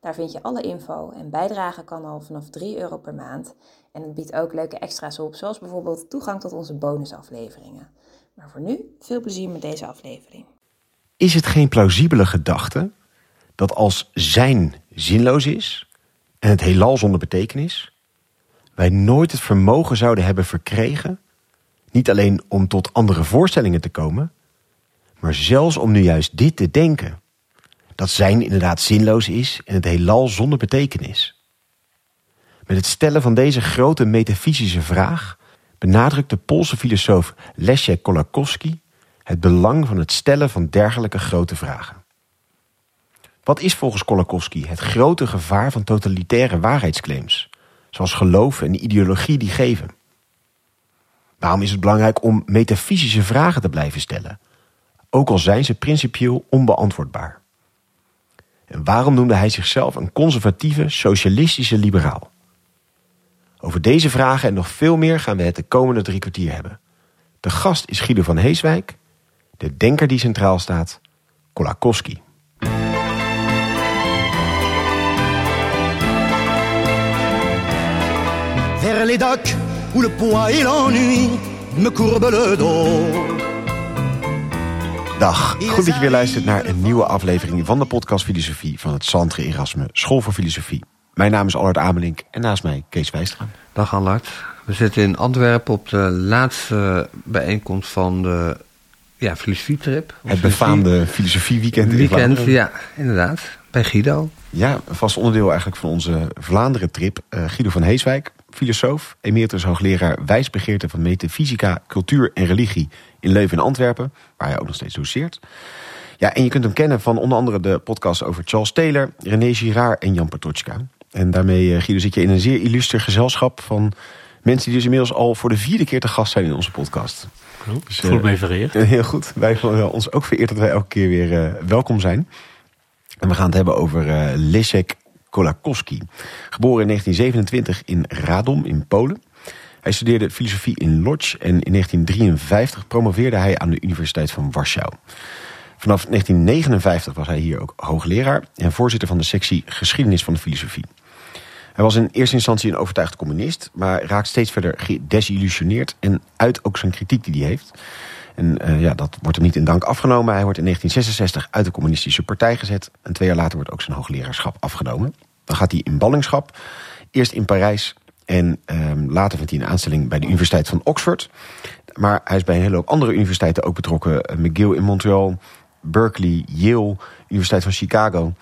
Daar vind je alle info en bijdragen kan al vanaf 3 euro per maand. En het biedt ook leuke extra's op, zoals bijvoorbeeld toegang tot onze bonusafleveringen. Maar voor nu, veel plezier met deze aflevering. Is het geen plausibele gedachte dat als zijn zinloos is en het heelal zonder betekenis, wij nooit het vermogen zouden hebben verkregen, niet alleen om tot andere voorstellingen te komen, maar zelfs om nu juist dit te denken: dat zijn inderdaad zinloos is en het heelal zonder betekenis. Met het stellen van deze grote metafysische vraag benadrukt de Poolse filosoof Leszek Kolakowski het belang van het stellen van dergelijke grote vragen. Wat is volgens Kolakowski het grote gevaar van totalitaire waarheidsclaims, zoals geloof en ideologie die geven? Waarom is het belangrijk om metafysische vragen te blijven stellen, ook al zijn ze principieel onbeantwoordbaar? En waarom noemde hij zichzelf een conservatieve, socialistische liberaal? Over deze vragen en nog veel meer gaan we het de komende drie kwartier hebben. De gast is Guido van Heeswijk, de denker die centraal staat, Kolakowski. Dag, goed dat je weer luistert naar een nieuwe aflevering van de podcast Filosofie van het Santre Erasme School voor Filosofie. Mijn naam is Allard Amelink en naast mij Kees Wijstra. Dag Allard. We zitten in Antwerpen op de laatste bijeenkomst van de ja, filosofietrip. Het befaamde filosofieweekend in Weekend, ja, inderdaad. Bij Guido. Ja, een vast onderdeel eigenlijk van onze Vlaanderen-trip. Eh, Guido van Heeswijk, filosoof, emeritus hoogleraar wijsbegeerte van metafysica, cultuur en religie in Leuven en Antwerpen, waar hij ook nog steeds doseert. Ja, en je kunt hem kennen van onder andere de podcast over Charles Taylor, René Girard en Jan Patochka. En daarmee, eh, Guido, zit je in een zeer illuster gezelschap van mensen die dus inmiddels al voor de vierde keer te gast zijn in onze podcast. Dus, Ik voel eh, me vereerd. Heel goed. Wij voelen ons ook vereerd dat wij elke keer weer eh, welkom zijn. En we gaan het hebben over Leszek Kolakowski. Geboren in 1927 in Radom in Polen. Hij studeerde filosofie in Łódź en in 1953 promoveerde hij aan de Universiteit van Warschau. Vanaf 1959 was hij hier ook hoogleraar en voorzitter van de sectie Geschiedenis van de Filosofie. Hij was in eerste instantie een overtuigd communist, maar raakt steeds verder gedesillusioneerd en uit ook zijn kritiek die hij heeft. En eh, ja, dat wordt hem niet in dank afgenomen. Hij wordt in 1966 uit de communistische partij gezet. En twee jaar later wordt ook zijn hoogleraarschap afgenomen. Dan gaat hij in ballingschap. Eerst in Parijs en ehm, later vindt hij een aanstelling bij de Universiteit van Oxford. Maar hij is bij een hele hoop andere universiteiten ook betrokken. Eh, McGill in Montreal, Berkeley, Yale, Universiteit van Chicago.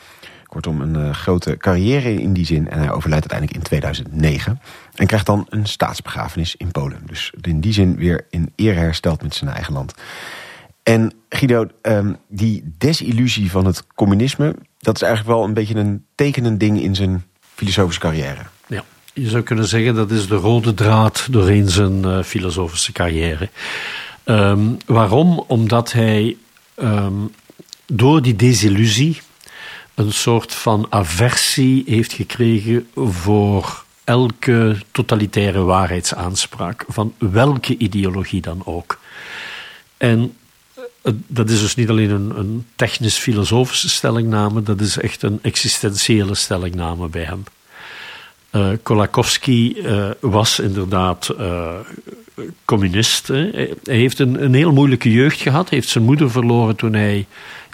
Kortom, een eh, grote carrière in die zin. En hij overlijdt uiteindelijk in 2009. En krijgt dan een staatsbegrafenis in Polen. Dus in die zin weer in eer hersteld met zijn eigen land. En Guido, ehm, die desillusie van het communisme... dat is eigenlijk wel een beetje een tekenend ding in zijn filosofische carrière. Ja, je zou kunnen zeggen dat is de rode draad doorheen zijn eh, filosofische carrière. Ehm, waarom? Omdat hij ehm, door die desillusie een soort van aversie heeft gekregen voor elke totalitaire waarheidsaanspraak, van welke ideologie dan ook. En eh, dat is dus niet alleen een, een technisch-filosofische stellingname, dat is echt een existentiële stellingname bij hem. Eh Kolakowski eh, was inderdaad communist. hij heeft een, een heel moeilijke jeugd gehad. Hij heeft zijn moeder verloren toen hij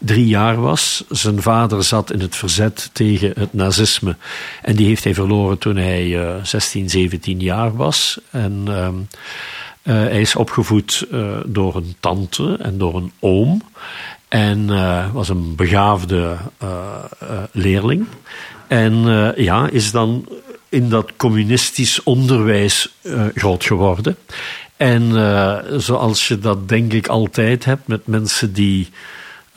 drie jaar was. Zijn vader zat in het verzet tegen het nazisme. En die heeft hij verloren toen hij eh 16, 17 jaar was. En ehm, eh, hij is opgevoed eh, door een tante en door een oom. En eh, was een begaafde leerling. En ja, is dan in dat communistisch onderwijs groot geworden. En zoals je dat denk ik altijd hebt met mensen die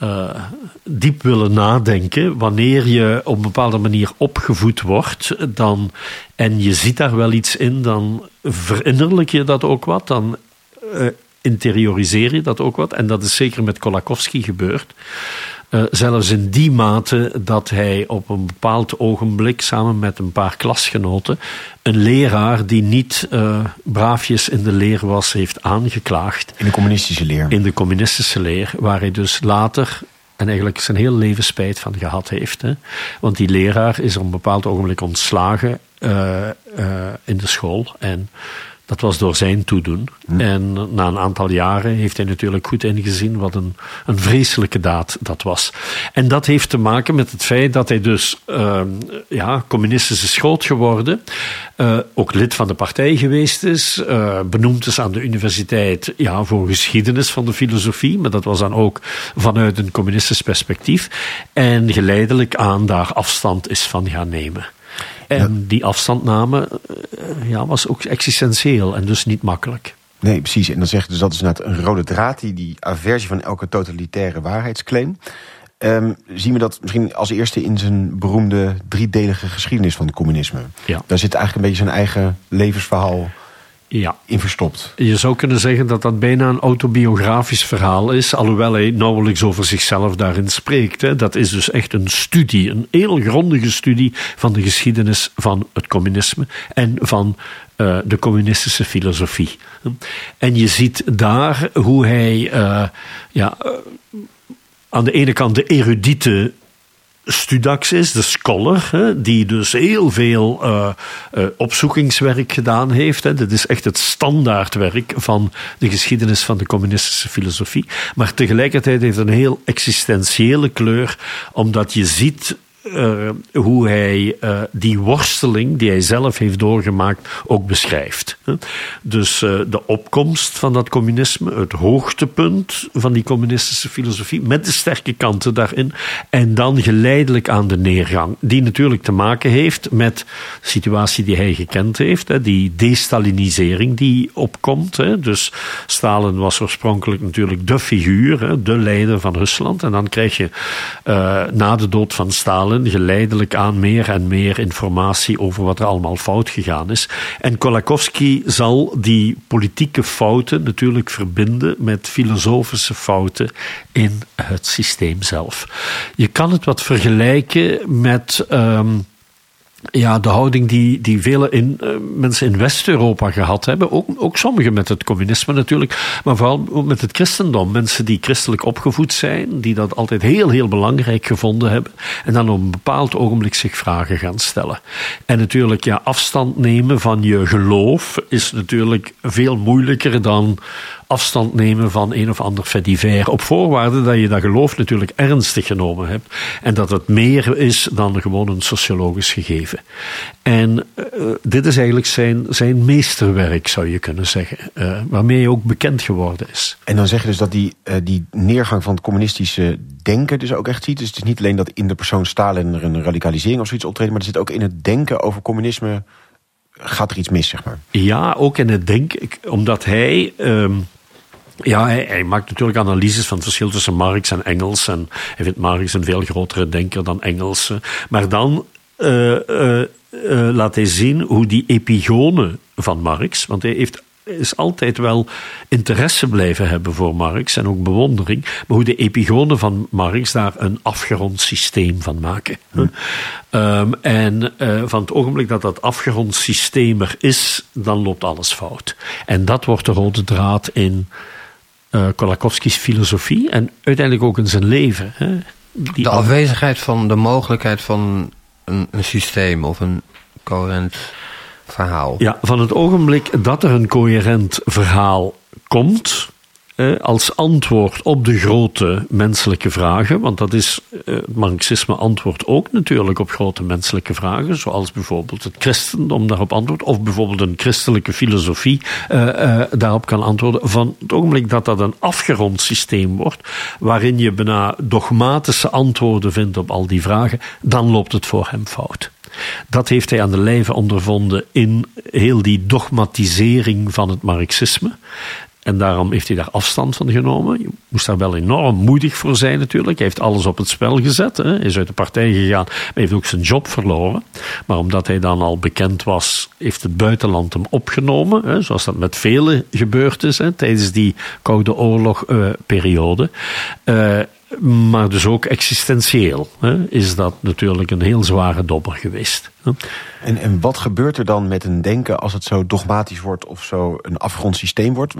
uh, diep willen nadenken. Wanneer je op een bepaalde manier opgevoed wordt dan, en je ziet daar wel iets in, dan verinnerlijk je dat ook wat. Dan uh, interioriseer je dat ook wat. En dat is zeker met Kolakowski gebeurd. Uh, zelfs in die mate dat hij op een bepaald ogenblik samen met een paar klasgenoten een leraar die niet uh, braafjes in de leer was, heeft aangeklaagd. In de communistische leer. In de communistische leer, waar hij dus later en eigenlijk zijn heel leven spijt van gehad heeft. Hè. Want die leraar is op een bepaald ogenblik ontslagen uh, in de school. En dat was door zijn toedoen. Hm. En na een aantal jaren heeft hij natuurlijk goed ingezien wat een, een vreselijke daad dat was. En dat heeft te maken met het feit dat hij dus uh, ja, communistisch is groot geworden. Uh, ook lid van de partij geweest is. Uh, benoemd is aan de universiteit ja, voor geschiedenis van de filosofie. Maar dat was dan ook vanuit een communistisch perspectief. En geleidelijk aan daar afstand is van gaan nemen. En die afstandname uh, ja, was ook existentieel en dus niet makkelijk. Nee, precies. En dan zeg je dus dat is net een rode draad, die, die aversie van elke totalitaire waarheidsclaim. Um, zien we dat misschien als eerste in zijn beroemde driedelige geschiedenis van het communisme. Ja. Daar zit eigenlijk een beetje zijn eigen levensverhaal ja. in verstopt. Je zou kunnen zeggen dat dat bijna een autobiografisch verhaal is, alhoewel hij nauwelijks over zichzelf daarin spreekt. Hè. Dat is dus echt een studie, een heel grondige studie van de geschiedenis van het communisme en van uh, de communistische filosofie. En je ziet daar hoe hij uh, ja, uh, aan de ene kant de erudite Studax is, de scholar, hè, die dus heel veel uh, opzoekingswerk gedaan heeft. Hè. Dit is echt het standaardwerk van de geschiedenis van de communistische filosofie. Maar tegelijkertijd heeft het een heel existentiële kleur, omdat je ziet uh, hoe hij uh, die worsteling die hij zelf heeft doorgemaakt ook beschrijft. Dus uh, de opkomst van dat communisme, het hoogtepunt van die communistische filosofie, met de sterke kanten daarin, en dan geleidelijk aan de neergang, die natuurlijk te maken heeft met de situatie die hij gekend heeft, hè, die destalinisering die opkomt. Hè. Dus Stalin was oorspronkelijk natuurlijk de figuur, hè, de leider van Rusland, en dan krijg je na de dood van Stalin geleidelijk aan meer en meer informatie over wat er allemaal fout gegaan is. En Kolakowski zal die politieke fouten natuurlijk verbinden met filosofische fouten in het systeem zelf. Je kan het wat vergelijken met. Um, ja, de houding die, die vele uh, mensen in West-Europa gehad hebben. Ook, ook sommigen met het communisme natuurlijk, maar vooral met het christendom. Mensen die christelijk opgevoed zijn, die dat altijd heel, heel belangrijk gevonden hebben. En dan op een bepaald ogenblik zich vragen gaan stellen. En natuurlijk, ja, afstand nemen van je geloof is natuurlijk veel moeilijker dan afstand nemen van een of ander fait divers. Op voorwaarde dat je dat geloof natuurlijk ernstig genomen hebt. En dat het meer is dan gewoon een sociologisch gegeven. En uh, dit is eigenlijk zijn, zijn meesterwerk, zou je kunnen zeggen. Uh, waarmee hij ook bekend geworden is. En dan zeg je dus dat die, uh, die neergang van het communistische denken dus ook echt ziet. Dus het is niet alleen dat in de persoon Stalin er een radicalisering of zoiets optreedt. Maar er zit ook in het denken over communisme gaat er iets mis, zeg maar. Ja, ook in het denken. Omdat hij... Um, ja, hij, hij, maakt natuurlijk analyses van het verschil tussen Marx en Engels. En hij vindt Marx een veel grotere denker dan Engels. Maar dan uh, uh, uh, laat hij zien hoe die epigone van Marx, want hij heeft is altijd wel interesse blijven hebben voor Marx en ook bewondering. Maar hoe de epigonen van Marx daar een afgerond systeem van maken. Hmm. Um, en uh, van het ogenblik dat dat afgerond systeem er is, dan loopt alles fout. En dat wordt de rode draad in uh, Kolakowski's filosofie en uiteindelijk ook in zijn leven. Hè? Die de afwezigheid van de mogelijkheid van een, een systeem of een coherent verhaal. Ja, van het ogenblik dat er een coherent verhaal komt, als antwoord op de grote menselijke vragen, want dat is, het Marxisme antwoordt ook natuurlijk op grote menselijke vragen, zoals bijvoorbeeld het christendom daarop antwoordt, of bijvoorbeeld een christelijke filosofie uh, uh, daarop kan antwoorden. Van het ogenblik dat dat een afgerond systeem wordt, waarin je bijna dogmatische antwoorden vindt op al die vragen, dan loopt het voor hem fout. Dat heeft hij aan de lijve ondervonden in heel die dogmatisering van het Marxisme. En daarom heeft hij daar afstand van genomen. Je moest daar wel enorm moedig voor zijn natuurlijk. Hij heeft alles op het spel gezet. Hè. Hij is uit de partij gegaan, maar heeft ook zijn job verloren. Maar omdat hij dan al bekend was, heeft het buitenland hem opgenomen. Hè, zoals dat met vele gebeurd is hè, tijdens die Koude Oorlog-periode. Uh, maar dus ook existentieel hè, is dat natuurlijk een heel zware dobber geweest. En, en wat gebeurt er dan met een denken als het zo dogmatisch wordt of zo een afgerond systeem wordt?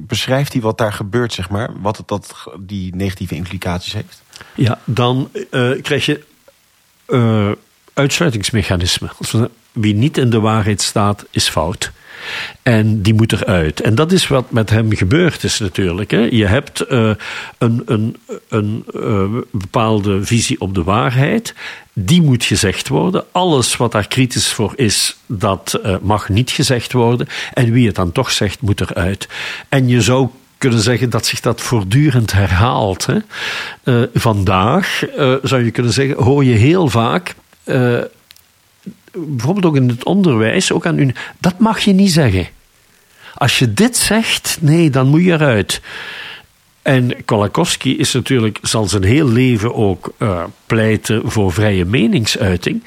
Beschrijft hij wat daar gebeurt, zeg maar? Wat het dat die negatieve implicaties heeft? Ja, dan uh, krijg je uh, uitsluitingsmechanismen. Wie niet in de waarheid staat, is fout. En die moet eruit. En dat is wat met hem gebeurd is natuurlijk. Hè. Je hebt uh, een, een, een uh, bepaalde visie op de waarheid. Die moet gezegd worden. Alles wat daar kritisch voor is, dat uh, mag niet gezegd worden. En wie het dan toch zegt, moet eruit. En je zou kunnen zeggen dat zich dat voortdurend herhaalt. Hè. vandaag zou je kunnen zeggen, hoor je heel vaak bijvoorbeeld ook in het onderwijs, ook aan u, dat mag je niet zeggen. Als je dit zegt, nee, dan moet je eruit. En Kolakowski is natuurlijk, zal zijn heel leven ook uh, pleiten voor vrije meningsuiting.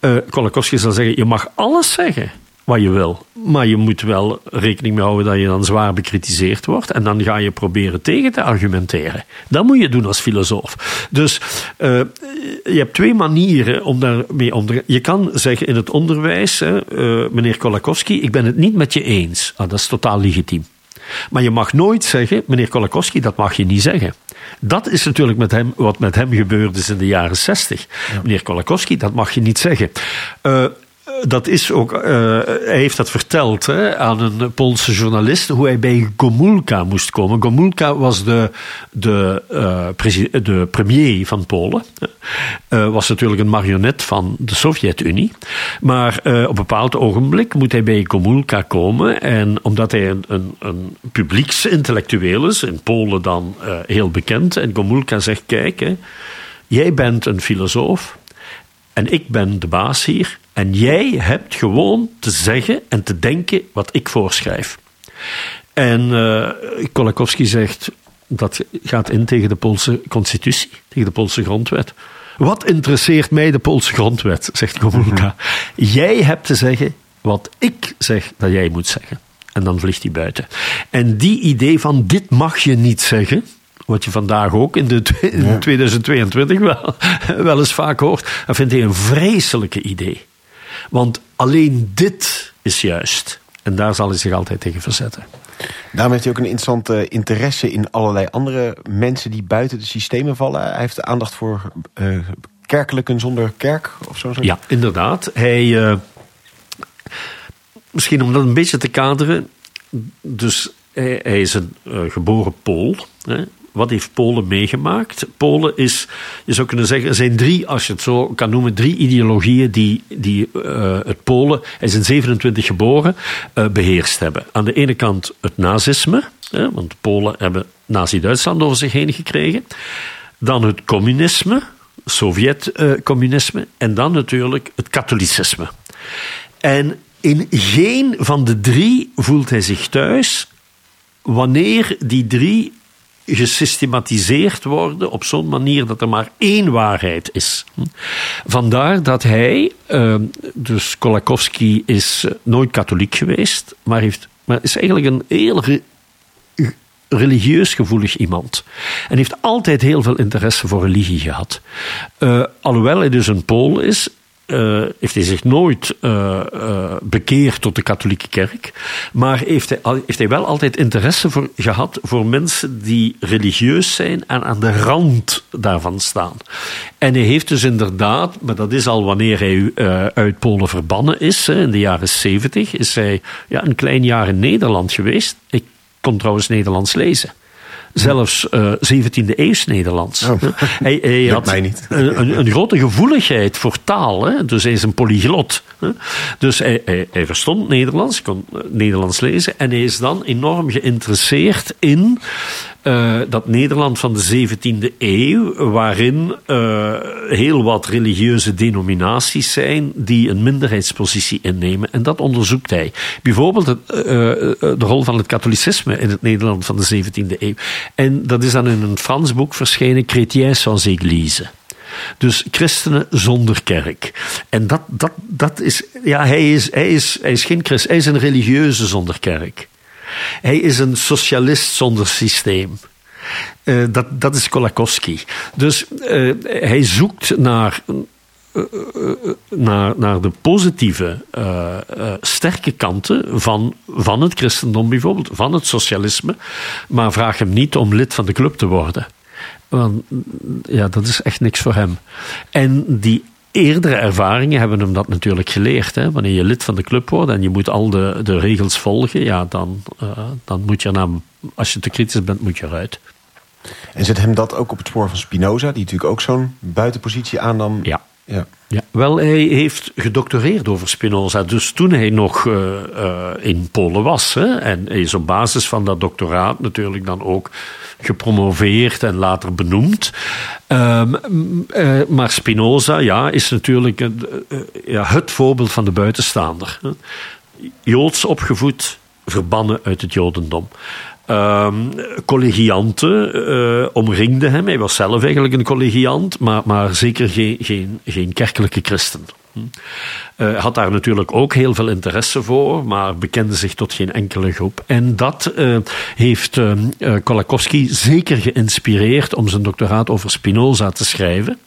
Uh, Kolakowski zal zeggen: je mag alles zeggen wat je wil. Maar je moet wel rekening mee houden dat je dan zwaar bekritiseerd wordt. En dan ga je proberen tegen te argumenteren. Dat moet je doen als filosoof. Dus uh, je hebt twee manieren om daarmee om te gaan. Je kan zeggen in het onderwijs, uh, meneer Kolakowski, ik ben het niet met je eens. Ah, dat is totaal legitiem. Maar je mag nooit zeggen, meneer Kolakowski, dat mag je niet zeggen. Dat is natuurlijk met hem, wat met hem gebeurd is in de jaren zestig. Meneer Kolakowski, dat mag je niet zeggen. Uh, dat is ook, uh, hij heeft dat verteld hè, aan een Poolse journalist, hoe hij bij Gomulka moest komen. Gomulka was de, de, de premier van Polen. Uh, was natuurlijk een marionet van de Sovjet-Unie. Maar op een bepaald ogenblik moet hij bij Gomulka komen. En omdat hij een, een, een publieksintellectueel is, in Polen dan heel bekend. En Gomulka zegt, kijk, hè, jij bent een filosoof. En ik ben de baas hier. En jij hebt gewoon te zeggen en te denken wat ik voorschrijf. En uh, Kolakowski zegt dat gaat in tegen de Poolse constitutie, tegen de Poolse grondwet. Wat interesseert mij de Poolse grondwet, zegt Gomulka. Jij hebt te zeggen wat ik zeg dat jij moet zeggen. En dan vliegt hij buiten. En die idee van dit mag je niet zeggen, wat je vandaag ook in, de, in 2022 wel, wel eens vaak hoort, dat vindt hij een vreselijke idee. Want alleen dit is juist. En daar zal hij zich altijd tegen verzetten. Daarom heeft hij ook een interessante interesse in allerlei andere mensen die buiten de systemen vallen. Hij heeft aandacht voor uh, kerkelijken zonder kerk of zo. Ja, inderdaad. Hij, uh, misschien om dat een beetje te kaderen. Dus hij, hij is een uh, geboren Pool. Hè, wat heeft Polen meegemaakt? Polen is, je zou kunnen zeggen, er zijn drie, als je het zo kan noemen, drie ideologieën die, die uh, het Polen, hij is in 27 geboren, uh, beheerst hebben. Aan de ene kant het nazisme, hè, want Polen hebben Nazi-Duitsland over zich heen gekregen. Dan het communisme, Sovjet-communisme. En dan natuurlijk het katholicisme. En in geen van de drie voelt hij zich thuis wanneer die drie gesystematiseerd worden op zo'n manier dat er maar één waarheid is. Vandaar dat hij, ehm, dus Kolakowski is eh, nooit katholiek geweest, maar, heeft, maar is eigenlijk een heel religieus gevoelig iemand. En heeft altijd heel veel interesse voor religie gehad. Uh, alhoewel hij dus een Pool is, uh, heeft hij zich nooit uh, uh, bekeerd tot de katholieke kerk. Maar heeft hij, heeft hij wel altijd interesse voor, gehad voor mensen die religieus zijn en aan de rand daarvan staan. En hij heeft dus inderdaad, maar dat is al wanneer hij uit Polen verbannen is, in de jaren zeventig, is hij ja, een klein jaar in Nederland geweest. Ik kon trouwens Nederlands lezen zelfs uh, 17e eeuws Nederlands. Oh. Hij, hij had mij niet. Een, een, een, grote gevoeligheid voor taal. Hè? Dus hij is een polyglot. Hè? Dus hij, hij, hij, verstond Nederlands, kon Nederlands lezen. En hij is dan enorm geïnteresseerd in uh, dat Nederland van de 17e eeuw, waarin uh, heel wat religieuze denominaties zijn die een minderheidspositie innemen. En dat onderzoekt hij. Bijvoorbeeld uh, de rol van het katholicisme in het Nederland van de 17e eeuw. En dat is dan in een Frans boek verschenen, Chrétiens sans Église. Dus christenen zonder kerk. En dat, dat, dat is, ja, hij is, hij, is, hij is geen christen, hij is een religieuze zonder kerk. Hij is een socialist zonder systeem. Uh, dat, dat is Kolakowski. Dus uh, hij zoekt naar, uh, naar, naar de positieve, sterke kanten van, van het christendom, bijvoorbeeld, van het socialisme. Maar vraag hem niet om lid van de club te worden. Want ja, dat is echt niks voor hem. En die eerdere ervaringen hebben hem dat natuurlijk geleerd. Hè? Wanneer je lid van de club wordt en je moet al de, de regels volgen, ja, dan, uh, dan moet je, na, als je te kritisch bent, moet je eruit. En zet hem dat ook op het spoor van Spinoza, die natuurlijk ook zo'n buitenpositie aannam? Ja. Ja. Ja. Wel, hij heeft gedoctoreerd over Spinoza. Dus toen hij nog uh, uh, in Polen was. Hè, en hij is op basis van dat doctoraat natuurlijk dan ook gepromoveerd en later benoemd. Um, uh, maar Spinoza ja, is natuurlijk ja, het voorbeeld van de buitenstaander. Joods opgevoed, verbannen uit het Jodendom. Um, collegianten uh, omringden hem. Hij was zelf eigenlijk een collegiant, maar, maar zeker geen, geen, geen kerkelijke christen. Uh, had daar natuurlijk ook heel veel interesse voor, maar bekende zich tot geen enkele groep. En dat uh, heeft uh, Kolakowski zeker geïnspireerd om zijn doctoraat over Spinoza te schrijven.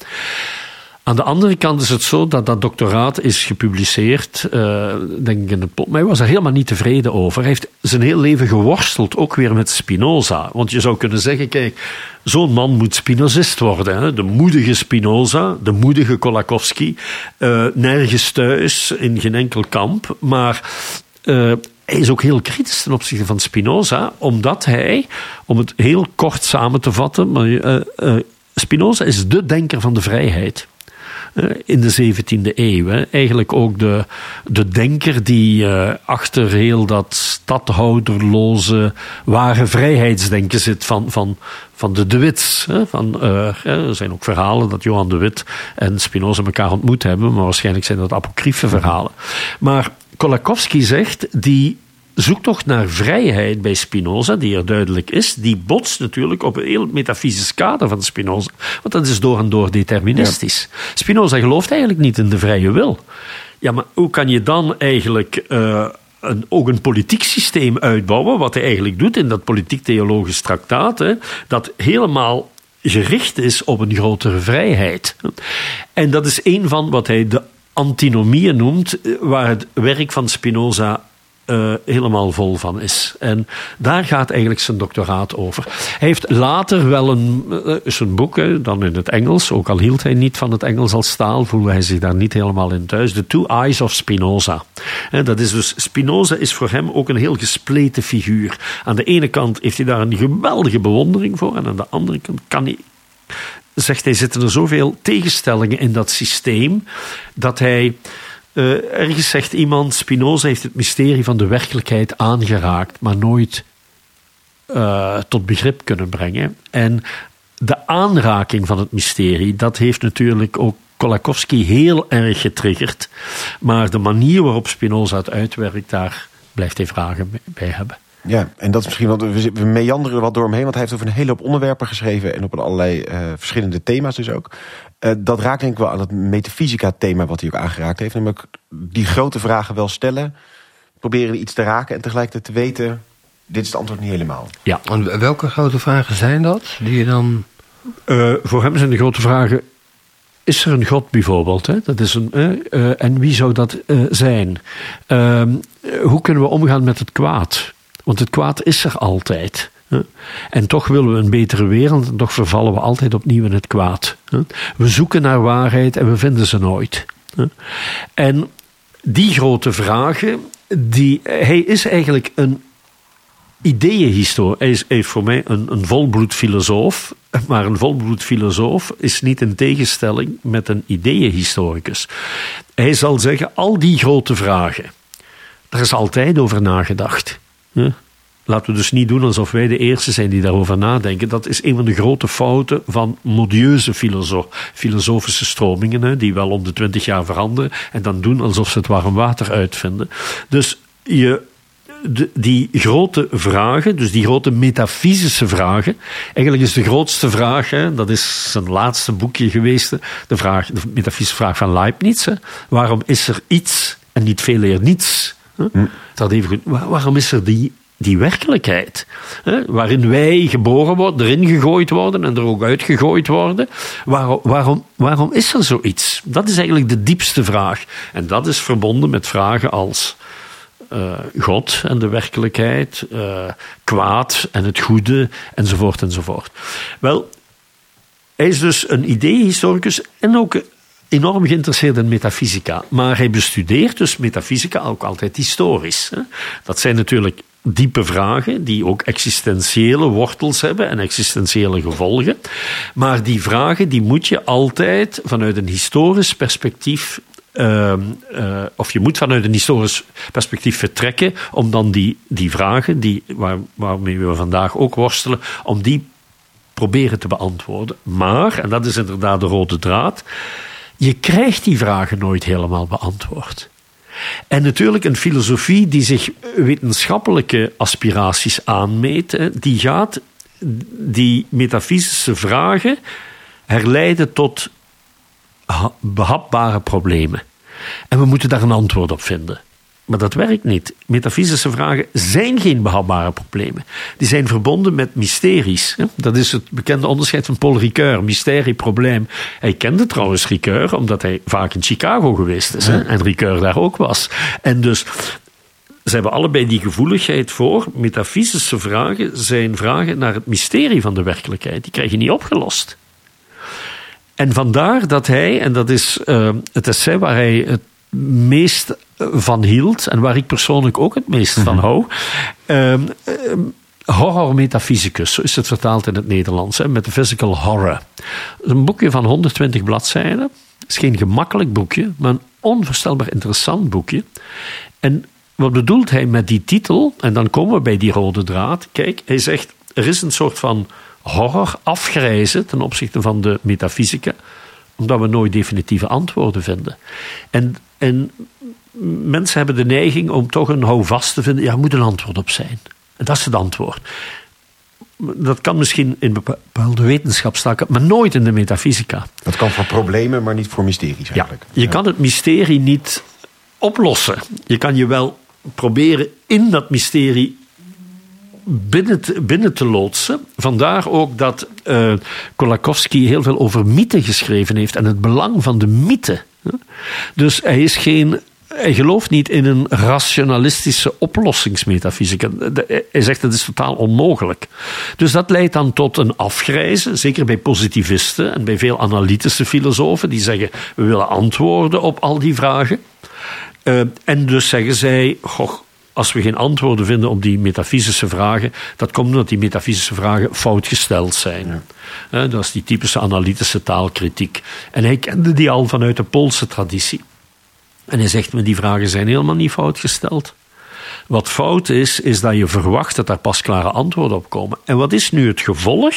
Aan de andere kant is het zo dat dat doctoraat is gepubliceerd, uh, denk ik in de. Maar hij was er helemaal niet tevreden over. Hij heeft zijn hele leven geworsteld, ook weer met Spinoza. Want je zou kunnen zeggen, kijk, zo'n man moet Spinozist worden. Hè? De moedige Spinoza, de moedige Kolakowski. Uh, nergens thuis, in geen enkel kamp. Maar uh, hij is ook heel kritisch ten opzichte van Spinoza, omdat hij, om het heel kort samen te vatten, maar, Spinoza is de denker van de vrijheid. Eh, in de 17e eeuw. Hè. Eigenlijk ook de, de denker die uh, achter heel dat stadhouderloze ware vrijheidsdenken zit van, van, van de De Wits. Hè. Van, uh, er zijn ook verhalen dat Johan de Wit en Spinoza elkaar ontmoet hebben, maar waarschijnlijk zijn dat apocryfe verhalen. Maar Kolakowski zegt, die zoektocht naar vrijheid bij Spinoza, die er duidelijk is, die botst natuurlijk op een heel metafysisch kader van Spinoza. Want dat is door en door deterministisch. Spinoza gelooft eigenlijk niet in de vrije wil. Ja, maar hoe kan je dan eigenlijk uh, een, ook een politiek systeem uitbouwen, wat hij eigenlijk doet in dat politiek-theologisch traktaat, hè, dat helemaal gericht is op een grotere vrijheid. En dat is een van wat hij de antinomieën noemt, eh, waar het werk van Spinoza uh, helemaal vol van is. En daar gaat eigenlijk zijn doctoraat over. Hij heeft later wel een, uh, zijn boek, hè, dan in het Engels, ook al hield hij niet van het Engels als taal, voelde hij zich daar niet helemaal in thuis. The Two Eyes of Spinoza. En dat is dus, Spinoza is voor hem ook een heel gespleten figuur. Aan de ene kant heeft hij daar een geweldige bewondering voor, en aan de andere kant kan hij zegt hij, zitten er zoveel tegenstellingen in dat systeem dat hij uh, ergens zegt iemand: Spinoza heeft het mysterie van de werkelijkheid aangeraakt, maar nooit uh, tot begrip kunnen brengen. En de aanraking van het mysterie, dat heeft natuurlijk ook Kolakowski heel erg getriggerd. Maar de manier waarop Spinoza het uitwerkt, daar blijft hij vragen bij hebben. Ja, en dat is misschien wat we, meanderen wat door hem heen, want hij heeft over een hele hoop onderwerpen geschreven en op allerlei uh, verschillende thema's dus ook. Uh, dat raakt denk ik wel aan het metafysica-thema wat hij ook aangeraakt heeft, namelijk die grote vragen wel stellen, proberen iets te raken en tegelijkertijd te weten, dit is het antwoord niet helemaal. Ja, en welke grote vragen zijn dat die je dan? Uh, voor hem zijn de grote vragen is er een God bijvoorbeeld? Hè? Dat is een, uh, en wie zou dat uh, zijn? Ehm, hoe kunnen we omgaan met het kwaad? Want het kwaad is er altijd. En toch willen we een betere wereld en toch vervallen we altijd opnieuw in het kwaad. We zoeken naar waarheid en we vinden ze nooit. En die grote vragen, die, hij is eigenlijk een ideeënhistoricus. Hij is, voor mij een, een volbloed filosoof. Maar een volbloed filosoof is niet in tegenstelling met een ideeënhistoricus. Hij zal zeggen, al die grote vragen, daar is altijd over nagedacht. Laten we dus niet doen alsof wij de eerste zijn die daarover nadenken. Dat is een van de grote fouten van modieuze filoso filosofische stromingen, hè, die wel om de twintig jaar veranderen en dan doen alsof ze het warm water uitvinden. Dus je de, die grote vragen, dus die grote metafysische vragen. Eigenlijk is de grootste vraag, hè, dat is zijn laatste boekje geweest, de, vraag, de metafysische vraag van Leibniz. Hè. Waarom is er iets en niet veel eer niets? Hè? Dat even goed. waarom is er die, die werkelijkheid? Hè? Waarin wij geboren worden, erin gegooid worden en er ook uitgegooid worden. Waarom, waarom, waarom is er zoiets? Dat is eigenlijk de diepste vraag. En dat is verbonden met vragen als uh, God en de werkelijkheid, uh, kwaad en het goede, enzovoort enzovoort. Wel, hij is dus een ideehistoricus en ook enorm geïnteresseerd in metafysica. Maar hij bestudeert dus metafysica ook altijd historisch. Dat zijn natuurlijk diepe vragen die ook existentiële wortels hebben en existentiële gevolgen. Maar die vragen die moet je altijd vanuit een historisch perspectief uh, uh, of je moet vanuit een historisch perspectief vertrekken om dan die, die vragen, die, waar, waarmee we vandaag ook worstelen, om die proberen te beantwoorden. Maar, en dat is inderdaad de rode draad, je krijgt die vragen nooit helemaal beantwoord. En natuurlijk een filosofie die zich wetenschappelijke aspiraties aanmeet, die gaat die metafysische vragen herleiden tot behapbare problemen. En we moeten daar een antwoord op vinden. Maar dat werkt niet. Metafysische vragen zijn geen behapbare problemen. Die zijn verbonden met mysteries. Dat is het bekende onderscheid van Paul Ricoeur, mysterie-probleem. Hij kende trouwens Ricoeur omdat hij vaak in Chicago geweest is. En Ricoeur daar ook was. En dus ze hebben allebei die gevoeligheid voor. Metafysische vragen zijn vragen naar het mysterie van de werkelijkheid. Die krijg je niet opgelost. En vandaar dat hij, en dat is uh, het essay waar hij het meest van hield, en waar ik persoonlijk ook het meest van mhm. hou, uh, Horror Metaphysicus, zo is het vertaald in het Nederlands, hè, met Physical Horror. Een boekje van 120 bladzijden. Het is geen gemakkelijk boekje, maar een onvoorstelbaar interessant boekje. En wat bedoelt hij met die titel? En dan komen we bij die rode draad. Kijk, hij zegt: er is een soort van horror afgrijzen ten opzichte van de metafysica, omdat we nooit definitieve antwoorden vinden. En, en mensen hebben de neiging om toch een houvast te vinden. Ja, er moet een antwoord op zijn. En dat is het antwoord. Dat kan misschien in bepaalde wetenschapstakken, maar nooit in de metafysica. Dat kan voor problemen, maar niet voor mysteries eigenlijk. Ja, je kan het mysterie niet oplossen. Je kan je wel proberen in dat mysterie binnen te, binnen te loodsen. Vandaar ook dat uh, Kolakowski heel veel over mythe geschreven heeft en het belang van de mythe. Dus hij is geen hij gelooft niet in een rationalistische oplossingsmetafysica. Hij zegt dat is totaal onmogelijk. Dus dat leidt dan tot een afgrijzen, zeker bij positivisten en bij veel analytische filosofen die zeggen: we willen antwoorden op al die vragen. Uh, en dus zeggen zij: goh, als we geen antwoorden vinden op die metafysische vragen, dat komt omdat die metafysische vragen fout gesteld zijn. Dat is die typische analytische taalkritiek. En hij kende die al vanuit de Poolse traditie. En hij zegt me, die vragen zijn helemaal niet fout gesteld. Wat fout is, is dat je verwacht dat daar pasklare antwoorden op komen. En wat is nu het gevolg?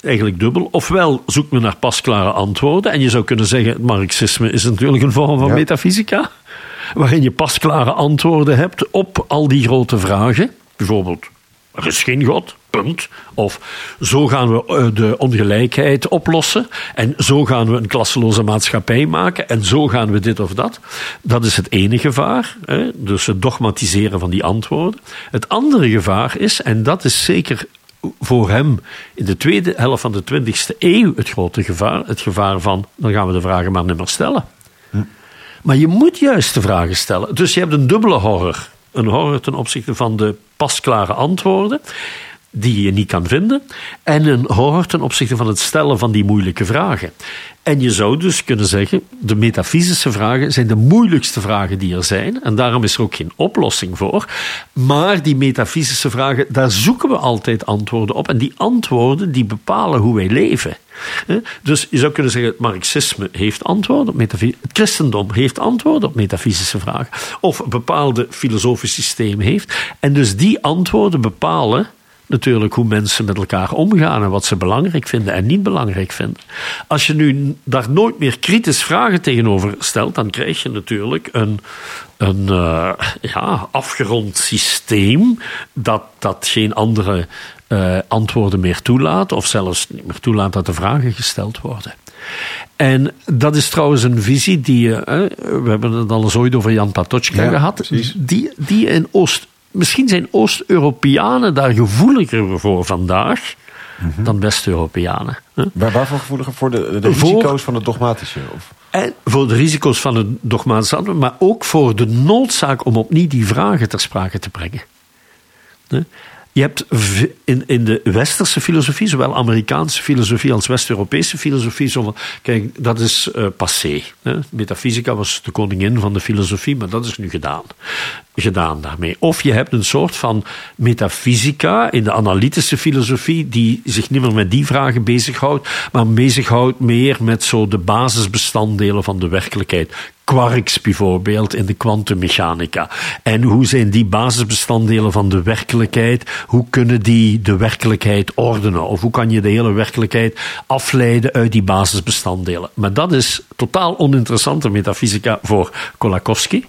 Eigenlijk dubbel. Ofwel zoekt men naar pasklare antwoorden. En je zou kunnen zeggen: het marxisme is natuurlijk een vorm van metafysica waarin je pasklare antwoorden hebt op al die grote vragen. Bijvoorbeeld, er is geen God, punt. Of zo gaan we eh, de ongelijkheid oplossen. En zo gaan we een klasseloze maatschappij maken. En zo gaan we dit of dat. Dat is het ene gevaar. Hè? Dus het dogmatiseren van die antwoorden. Het andere gevaar is, en dat is zeker voor hem in de tweede helft van de 20e eeuw het grote gevaar. Het gevaar van, dan gaan we de vragen maar niet meer stellen. Maar je moet juist de vragen stellen. Dus je hebt een dubbele horror. Een horror ten opzichte van de pasklare antwoorden. Die je niet kan vinden en een horror ten opzichte van het stellen van die moeilijke vragen. En je zou dus kunnen zeggen, de metafysische vragen zijn de moeilijkste vragen die er zijn en daarom is er ook geen oplossing voor. Maar die metafysische vragen, daar zoeken we altijd antwoorden op en die antwoorden die bepalen hoe wij leven. Dus je zou kunnen zeggen, het marxisme heeft antwoorden op metafysische... Het christendom heeft antwoorden op metafysische vragen. Of een bepaalde filosofisch systeem heeft. En dus die antwoorden bepalen natuurlijk hoe mensen met elkaar omgaan en wat ze belangrijk vinden en niet belangrijk vinden. Als je nu daar nooit meer kritisch vragen tegenover stelt, dan krijg je natuurlijk een, een uh, ja, afgerond systeem dat, dat geen andere uh, antwoorden meer toelaat, of zelfs niet meer toelaat dat de vragen gesteld worden. En dat is trouwens een visie die, uh, we hebben het al eens ooit over Jan Patočka ja, gehad, die, die in Oost misschien zijn Oost-Europeanen daar gevoeliger voor vandaag mhm. dan West-Europeanen. Waar, waarvoor gevoeliger? Voor de, de risico's van het dogmatische? Of? En voor de risico's van het dogmatische maar ook voor de noodzaak om opnieuw die vragen ter sprake te brengen. Je hebt in, in de westerse filosofie, zowel Amerikaanse filosofie als West-Europese filosofie, zo van, kijk, dat is uh, passé. Hè? Metafysica was de koningin van de filosofie, maar dat is nu gedaan. Gedaan daarmee. Of je hebt een soort van metafysica in de analytische filosofie, die zich niet meer met die vragen bezighoudt, maar bezighoudt meer met zo de basisbestanddelen van de werkelijkheid quarks bijvoorbeeld in de kwantummechanica. En hoe zijn die basisbestanddelen van de werkelijkheid, hoe kunnen die de werkelijkheid ordenen? Of hoe kan je de hele werkelijkheid afleiden uit die basisbestanddelen? Maar dat is totaal oninteressante metafysica voor Kolakowski.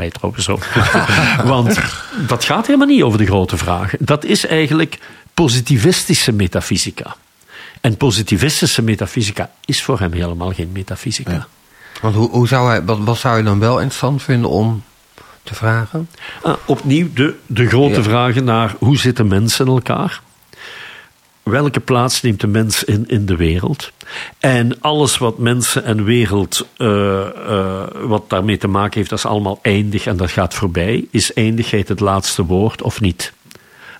Mij trouwens ook. Want dat gaat helemaal niet over de grote vragen. Dat is eigenlijk positivistische metafysica. En positivistische metafysica is voor hem helemaal geen metafysica. Want hoe, hoe zou hij, wat, wat zou je dan wel interessant vinden om te vragen? Ah, opnieuw de, de grote vragen naar hoe zitten mensen in elkaar? Welke plaats neemt de mens in in de wereld? En alles wat mensen en wereld, uh, uh, wat daarmee te maken heeft, dat is allemaal eindig en dat gaat voorbij. Is eindigheid het laatste woord of niet?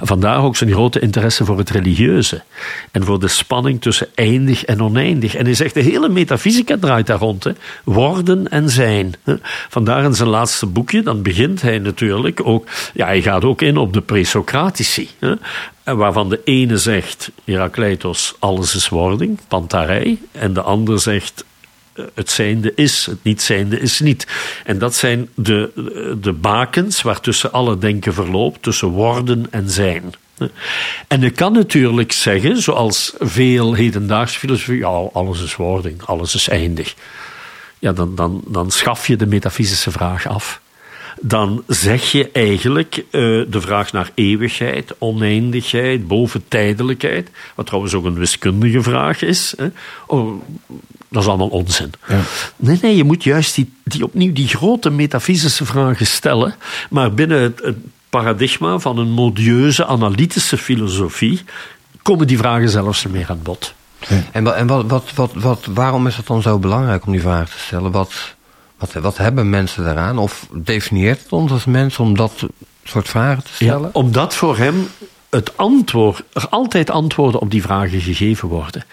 Vandaar ook zijn grote interesse voor het religieuze. En voor de spanning tussen eindig en oneindig. En hij zegt, de hele metafysica draait daar rond. Hè. Worden en zijn. Vandaar in zijn laatste boekje, dan begint hij natuurlijk ook... Ja, hij gaat ook in op de presocratici. Waarvan de ene zegt, Herakleitos, alles is wording, pantarij. En de ander zegt, het zijnde is, het niet zijnde is niet. En dat zijn de, de bakens waartussen alle denken verloopt, tussen worden en zijn. En je kan natuurlijk zeggen, zoals veel hedendaagse filosofie, ja, alles is wording, alles is eindig. Ja, dan, dan, dan schaf je de metafysische vraag af dan zeg je eigenlijk uh, de vraag naar eeuwigheid, oneindigheid, boventijdelijkheid, wat trouwens ook een wiskundige vraag is. Hè. Oh, dat is allemaal onzin. Ja. Nee, nee, je moet juist die, die opnieuw die grote metafysische vragen stellen, maar binnen het, het paradigma van een modieuze analytische filosofie komen die vragen zelfs meer aan bod. En, en wat, wat, wat, wat, waarom is het dan zo belangrijk om die vraag te stellen? Wat, wat, wat hebben mensen daaraan? Of definieert het ons als mensen om dat soort vragen te stellen? Ja, omdat voor hem het antwoord, er altijd antwoorden op die vragen gegeven worden.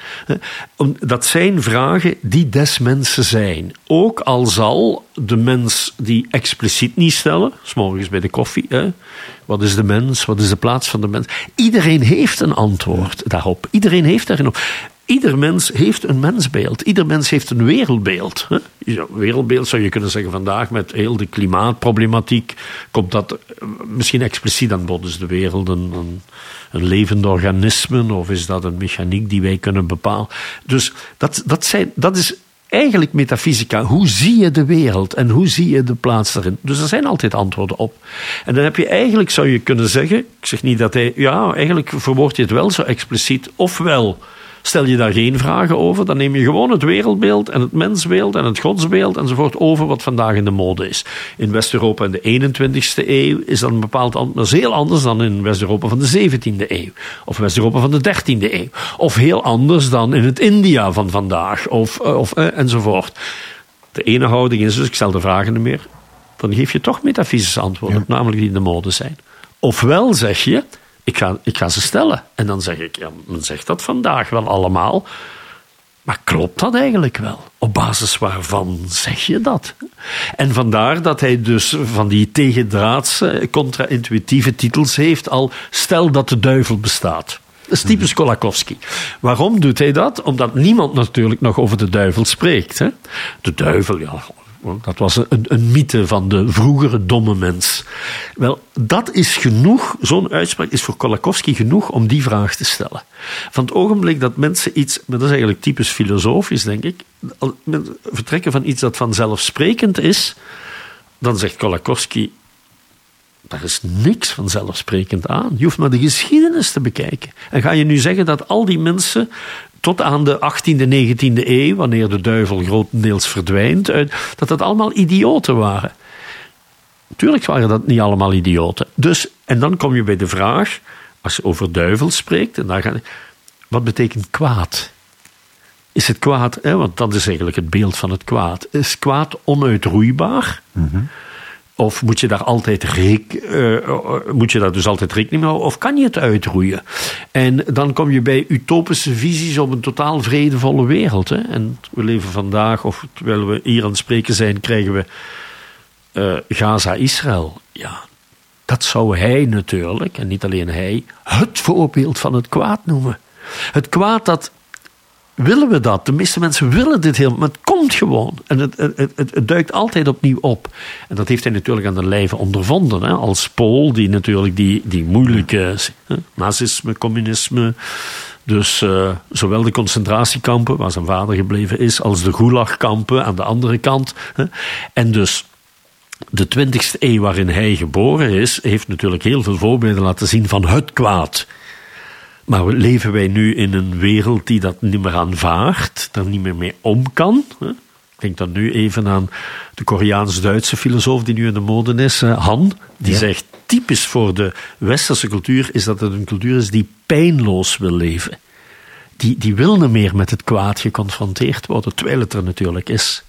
Dat zijn vragen die des mensen zijn. Ook al zal de mens die expliciet niet stellen, s'morgens bij de koffie, hè? wat is de mens, wat is de plaats van de mens. Iedereen heeft een antwoord daarop. Iedereen heeft daarin op. Ieder mens heeft een mensbeeld. Ieder mens heeft een wereldbeeld. wereldbeeld zou je kunnen zeggen vandaag met heel de klimaatproblematiek. Komt dat eh, misschien expliciet aan bod? Is de wereld een, een, levend organisme of is dat een mechaniek die wij kunnen bepalen? Dus dat, dat, zijn, dat is eigenlijk metafysica. Hoe zie je de wereld en hoe zie je de plaats daarin? Dus er zijn altijd antwoorden op. En dan heb je eigenlijk, zou je kunnen zeggen, ik zeg niet dat hij, ja, eigenlijk verwoord je het wel zo expliciet, ofwel Stel je daar geen vragen over, dan neem je gewoon het wereldbeeld en het mensbeeld en het godsbeeld enzovoort over wat vandaag in de mode is. In West-Europa in de 21ste eeuw is dat een bepaald anders, heel anders dan in West-Europa van de 17e eeuw. Of West-Europa van de 13e eeuw. Of heel anders dan in het India van vandaag. Of, eh, of eh, enzovoort. De ene houding is dus, ik stel de vragen niet meer. Dan geef je toch metafysische antwoorden, namelijk die in de mode zijn. Ofwel zeg je, ik ga, ik ga ze stellen. En dan zeg ik, ja, men zegt dat vandaag wel allemaal. Maar klopt dat eigenlijk wel? Op basis waarvan zeg je dat? En vandaar dat hij dus van die tegendraadse, contra-intuïtieve titels heeft al Stel dat de duivel bestaat. Dat is typisch Kolakowski. Waarom doet hij dat? Omdat niemand natuurlijk nog over de duivel spreekt. Hè? De duivel, ja, dat was een, een mythe van de vroegere domme mens. Wel, dat is genoeg, zo'n uitspraak is voor Kolakowski genoeg om die vraag te stellen. Van het ogenblik dat mensen iets, maar dat is eigenlijk typisch filosofisch, denk ik, vertrekken van iets dat vanzelfsprekend is, dan zegt Kolakowski, daar is niks vanzelfsprekend aan. Je hoeft maar de geschiedenis te bekijken. En ga je nu zeggen dat al die mensen tot aan de 18e, 19e eeuw, wanneer de duivel grotendeels verdwijnt, dat dat allemaal idioten waren. Tuurlijk waren dat niet allemaal idioten. Dus, en dan kom je bij de vraag, als je over duivel spreekt, en dan ga, wat betekent kwaad? Is het kwaad, hè, want dat is eigenlijk het beeld van het kwaad, is kwaad onuitroeibaar? Mm of moet je daar altijd uh, moet je daar dus altijd rekening mee houden? Of kan je het uitroeien? En dan kom je bij utopische visies op een totaal vredevolle wereld. Hè? En we leven vandaag, of terwijl we hier aan het spreken zijn, krijgen we uh, Gaza-Israël. Ja, dat zou hij natuurlijk, en niet alleen hij, het voorbeeld van het kwaad noemen. Het kwaad dat willen we dat? De meeste mensen willen dit heel, maar het komt gewoon. En het, het, het, het, duikt altijd opnieuw op. En dat heeft hij natuurlijk aan de lijve ondervonden. Hè? Als Pool, die natuurlijk die, die moeilijke hè? nazisme, communisme. Dus uh, zowel de concentratiekampen, waar zijn vader gebleven is, als de gulagkampen aan de andere kant. Hè? En dus de 20e eeuw waarin hij geboren is, heeft natuurlijk heel veel voorbeelden laten zien van het kwaad. Maar leven wij nu in een wereld die dat niet meer aanvaardt, daar niet meer mee om kan? Ik denk dan nu even aan de Koreaans-Duitse filosoof die nu in de mode is, Han. Die zegt, typisch voor de westerse cultuur is dat het een cultuur is die pijnloos wil leven. Die, die wil niet meer met het kwaad geconfronteerd worden, terwijl het er natuurlijk is.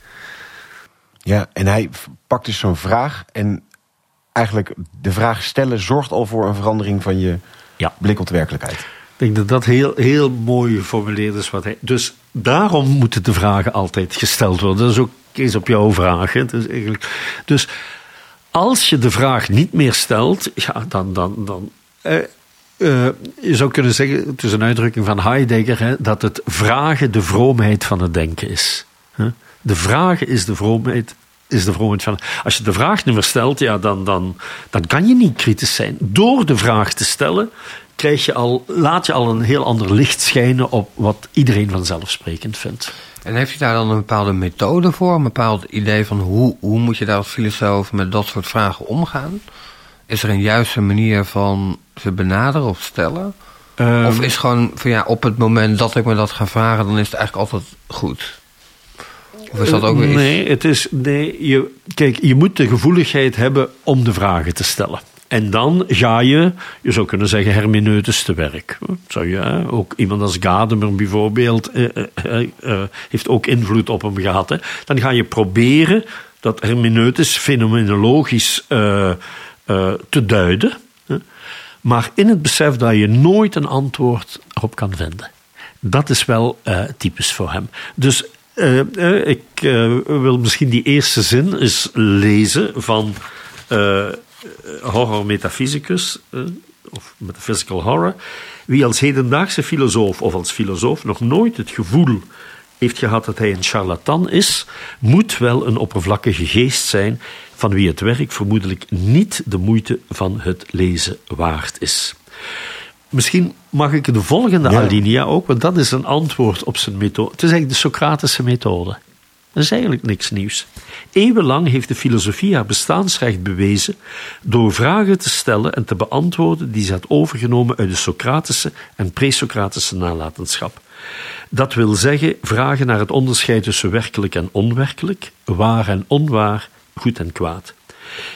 Ja, en hij pakt dus zo'n vraag en eigenlijk de vraag stellen zorgt al voor een verandering van je ja. blik op de werkelijkheid. Ik denk dat dat heel, heel mooi geformuleerd is. Wat hij, dus daarom moeten de vragen altijd gesteld worden. Dat is ook eens op jouw vraag. Dus, eigenlijk, dus als je de vraag niet meer stelt, ja, dan. dan, dan eh, je zou kunnen zeggen, het is een uitdrukking van Heidegger, hè, dat het vragen de vroomheid van het denken is. De vragen is de vroomheid, is de vroomheid van. Als je de vraag niet meer stelt, ja, dan, dan, dan kan je niet kritisch zijn. Door de vraag te stellen, krijg je al, laat je al een heel ander licht schijnen op wat iedereen vanzelfsprekend vindt. En heeft u daar dan een bepaalde methode voor? Een bepaald idee van hoe, hoe moet je daar als filosoof met dat soort vragen omgaan? Is er een juiste manier van ze benaderen of stellen? Um, of is gewoon van ja, op het moment dat ik me dat ga vragen, dan is het eigenlijk altijd goed? Of is dat ook weer Nee, het is, nee je, kijk, je moet de gevoeligheid hebben om de vragen te stellen. En dan ga je, je zou kunnen zeggen, hermeneutisch te werk. Zou je, ook iemand als Gadamer bijvoorbeeld eh, eh, eh, heeft ook invloed op hem gehad. Hè. Dan ga je proberen dat hermeneutisch fenomenologisch uh, te duiden. Hè. Maar in het besef dat je nooit een antwoord erop kan vinden. Dat is wel typisch voor hem. Dus ik wil misschien die eerste zin eens lezen van eh, horror metaphysicus, eh, of metaphysical horror, wie als hedendaagse filosoof of als filosoof nog nooit het gevoel heeft gehad dat hij een charlatan is, moet wel een oppervlakkige geest zijn van wie het werk vermoedelijk niet de moeite van het lezen waard is. Misschien mag ik de volgende ja. alinea ook, want dat is een antwoord op zijn methode. Het is eigenlijk de Socratische methode. Dat is eigenlijk niks nieuws. Eeuwenlang heeft de filosofie haar bestaansrecht bewezen door vragen te stellen en te beantwoorden die ze had overgenomen uit de Socratische en pre-Socratische nalatenschap. Dat wil zeggen vragen naar het onderscheid tussen werkelijk en onwerkelijk, waar en onwaar, goed en kwaad.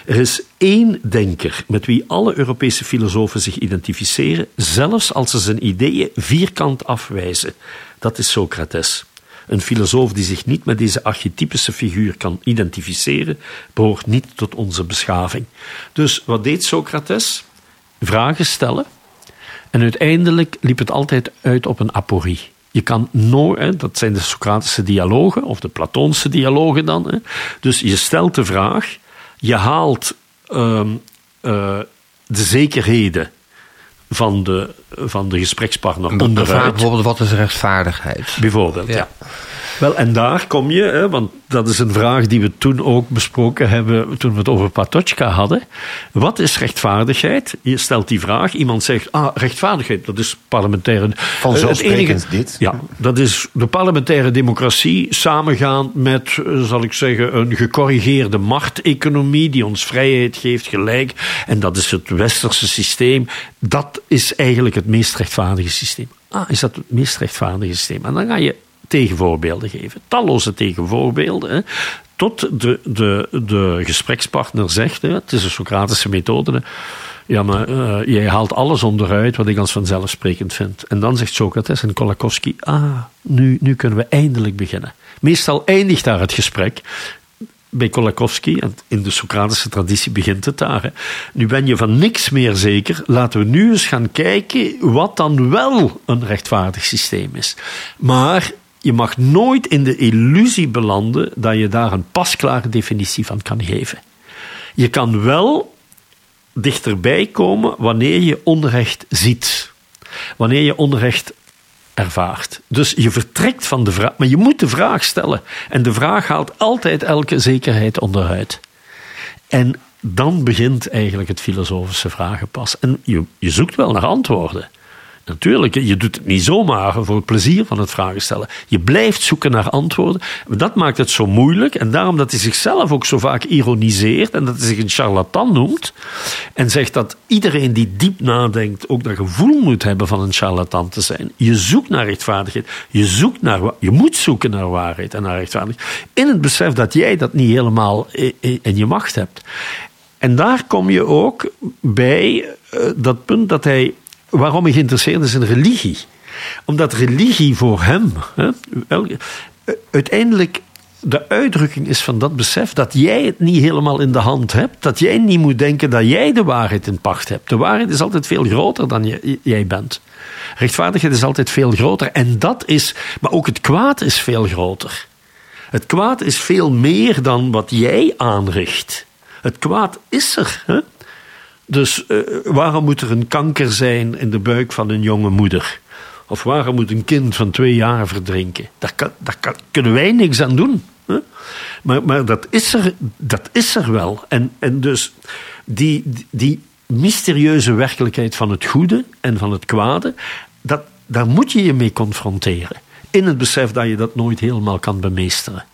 Er is één denker met wie alle Europese filosofen zich identificeren, zelfs als ze zijn ideeën vierkant afwijzen. Dat is Socrates. Een filosoof die zich niet met deze archetypische figuur kan identificeren, behoort niet tot onze beschaving. Dus wat deed Socrates? Vragen stellen. En uiteindelijk liep het altijd uit op een aporie. Je kan nooit, dat zijn de Socratische dialogen, of de Platoonse dialogen dan. Dus je stelt de vraag, je haalt ehm, eh, de zekerheden van de, van de gesprekspartner onderuit. Bijvoorbeeld, wat is rechtvaardigheid? Bijvoorbeeld, ja. Wel, en daar kom je, hè, want dat is een vraag die we toen ook besproken hebben toen we het over Patochka hadden. Wat is rechtvaardigheid? Je stelt die vraag, iemand zegt, ah, rechtvaardigheid, dat is parlementaire... Vanzelfsprekend dit. Ja, dat is de parlementaire democratie samengaand met, eh, zal ik zeggen, een gecorrigeerde machteconomie die ons vrijheid geeft, gelijk. En dat is het westerse systeem. Dat is eigenlijk het meest rechtvaardige systeem. Ah, is dat het meest rechtvaardige systeem? En dan ga je tegenvoorbeelden geven. Talloze tegenvoorbeelden. Hè, tot de, de, de gesprekspartner zegt, hè, het is een Socratische methode. Ja, maar uh, jij haalt alles onderuit wat ik als vanzelfsprekend vind. En dan zegt Socrates en Kolakowski: Ah, nu, nu kunnen we eindelijk beginnen. Meestal eindigt daar het gesprek bij Kolakowski, en in de Socratische traditie begint het daar. Hè. Nu ben je van niks meer zeker. Laten we nu eens gaan kijken wat dan wel een rechtvaardig systeem is. Maar je mag nooit in de illusie belanden dat je daar een pasklare definitie van kan geven. Je kan wel dichterbij komen wanneer je onrecht ziet. Wanneer je onrecht ervaart. Dus je vertrekt van de vraag, maar je moet de vraag stellen. En de vraag haalt altijd elke zekerheid onderuit. En dan begint eigenlijk het filosofische vragenpas. En je, je zoekt wel naar antwoorden. Natuurlijk, je doet het niet zomaar voor het plezier van het vragen stellen. Je blijft zoeken naar antwoorden. Dat maakt het zo moeilijk. En daarom dat hij zichzelf ook zo vaak ironiseert en dat hij zich een charlatan noemt. En zegt dat iedereen die diep nadenkt ook dat gevoel moet hebben van een charlatan te zijn. Je zoekt naar rechtvaardigheid. Je, zoekt naar, je moet zoeken naar waarheid en naar rechtvaardigheid. In het besef dat jij dat niet helemaal in je macht hebt. En daar kom je ook bij eh, dat punt dat hij waarom hij geïnteresseerd is in religie. Omdat religie voor hem hè, uiteindelijk de uitdrukking is van dat besef dat jij het niet helemaal in de hand hebt. Dat jij niet moet denken dat jij de waarheid in pacht hebt. De waarheid is altijd veel groter dan jij bent. Rechtvaardigheid is altijd veel groter. En dat is, maar ook het kwaad is veel groter. Het kwaad is veel meer dan wat jij aanricht. Het kwaad is er. Hè? Dus uh, waarom moet er een kanker zijn in de buik van een jonge moeder? Of waarom moet een kind van twee jaar verdrinken? Daar, kan, kan, kunnen wij niks aan doen. Hè? Maar, maar dat, is er, dat is er wel. En, en dus die, die mysterieuze werkelijkheid van het goede en van het kwade, dat, daar moet je je mee confronteren. In het besef dat je dat nooit helemaal kan bemeesteren.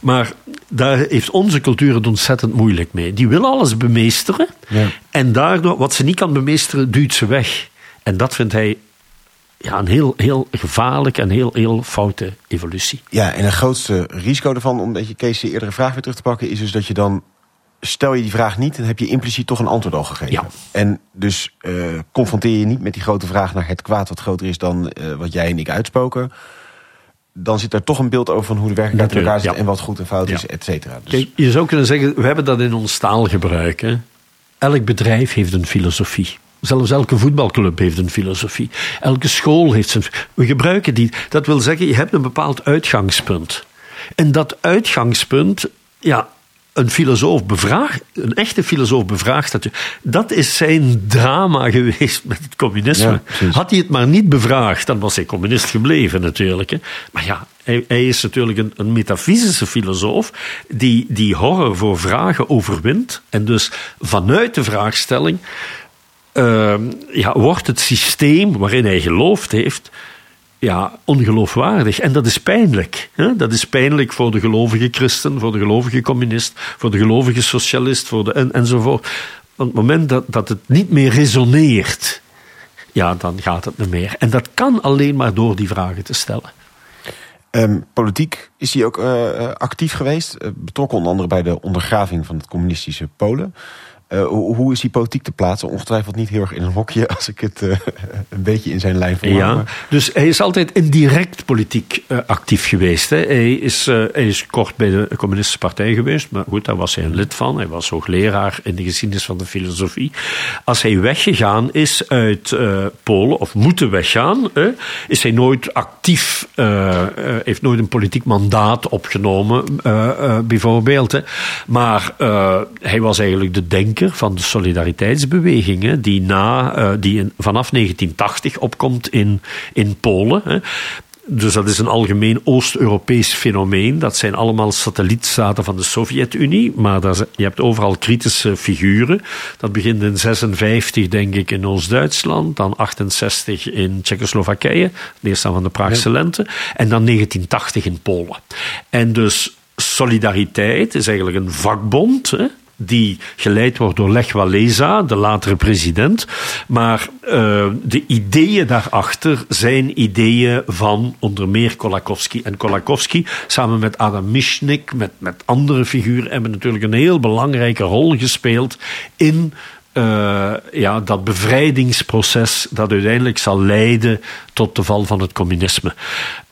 Maar daar heeft onze cultuur het ontzettend moeilijk mee. Die wil alles bemeesteren. Ja. En daardoor, wat ze niet kan bemeesteren, duwt ze weg. En dat vindt hij ja, een heel, heel gevaarlijk en heel, heel foute evolutie. Ja, en het grootste risico ervan, om je Kees de eerdere vraag weer terug te pakken, is dus dat je dan, stel je die vraag niet, dan heb je impliciet toch een antwoord al gegeven. Ja. En dus uh, confronteer je niet met die grote vraag naar het kwaad wat groter is dan uh, wat jij en ik uitspoken dan zit er toch een beeld over van hoe de werkelijkheid in elkaar zit... en wat goed en fout is, et cetera. Dus... Kijk, je zou kunnen zeggen, we hebben dat in ons taalgebruik. Hè. Elk bedrijf heeft een filosofie. Zelfs elke voetbalclub heeft een filosofie. Elke school heeft zijn... We gebruiken die. Dat wil zeggen, je hebt een bepaald uitgangspunt. En dat uitgangspunt, ja, een filosoof bevraagt, een echte filosoof bevraagt dat. Dat is zijn drama geweest met het communisme. Had hij het maar niet bevraagd, dan was hij communist gebleven natuurlijk. Hè. Maar ja, hij, hij, is natuurlijk een, een metafysische filosoof die, die horror voor vragen overwint. En dus vanuit de vraagstelling uh, ja, wordt het systeem waarin hij geloofd heeft ja, ongeloofwaardig. En dat is pijnlijk. Hè? Dat is pijnlijk voor de gelovige christen, voor de gelovige communist, voor de gelovige socialist voor de, en, enzovoort. Op het moment dat, dat het niet meer resoneert, ja, dan gaat het niet meer. En dat kan alleen maar door die vragen te stellen. Um, politiek is hij ook uh, actief geweest. Uh, betrokken onder andere bij de ondergraving van het communistische Polen. Uh, hoe, is die politiek te plaatsen? Ongetwijfeld niet heel erg in een hokje als ik het uh, een beetje in zijn lijn. Ja, dus hij is altijd indirect politiek uh, actief geweest. Hè. Hij, is, hij is kort bij de Communistische Partij geweest, maar goed, daar was hij een lid van. Hij was hoogleraar in de geschiedenis van de filosofie. Als hij weggegaan is uit Polen, of moeten weggaan, is hij nooit actief, heeft nooit een politiek mandaat opgenomen, bijvoorbeeld. Hè. Maar hij was eigenlijk de denker van de solidariteitsbeweging, die, na, uh, die in, vanaf 1980 opkomt in, in Polen. Hè. Dus dat is een algemeen Oost-Europees fenomeen. Dat zijn allemaal satellietstaten van de Sovjet-Unie. Maar daar, je hebt overal kritische figuren. Dat begint in 56, denk ik, in Oost-Duitsland. Dan 68 in Tsjechoslowakije. Neerstaan van de Praagse lente. En dan 1980 in Polen. En dus solidariteit is eigenlijk een vakbond. Hè, die geleid wordt door Lech Walesa, de latere president. Maar uh, de ideeën daarachter zijn ideeën van onder meer Kolakowski. En Kolakowski, samen met Adam Michnik, met, met andere figuren, hebben natuurlijk een heel belangrijke rol gespeeld in uh, ja, dat bevrijdingsproces dat uiteindelijk zal leiden tot de val van het communisme.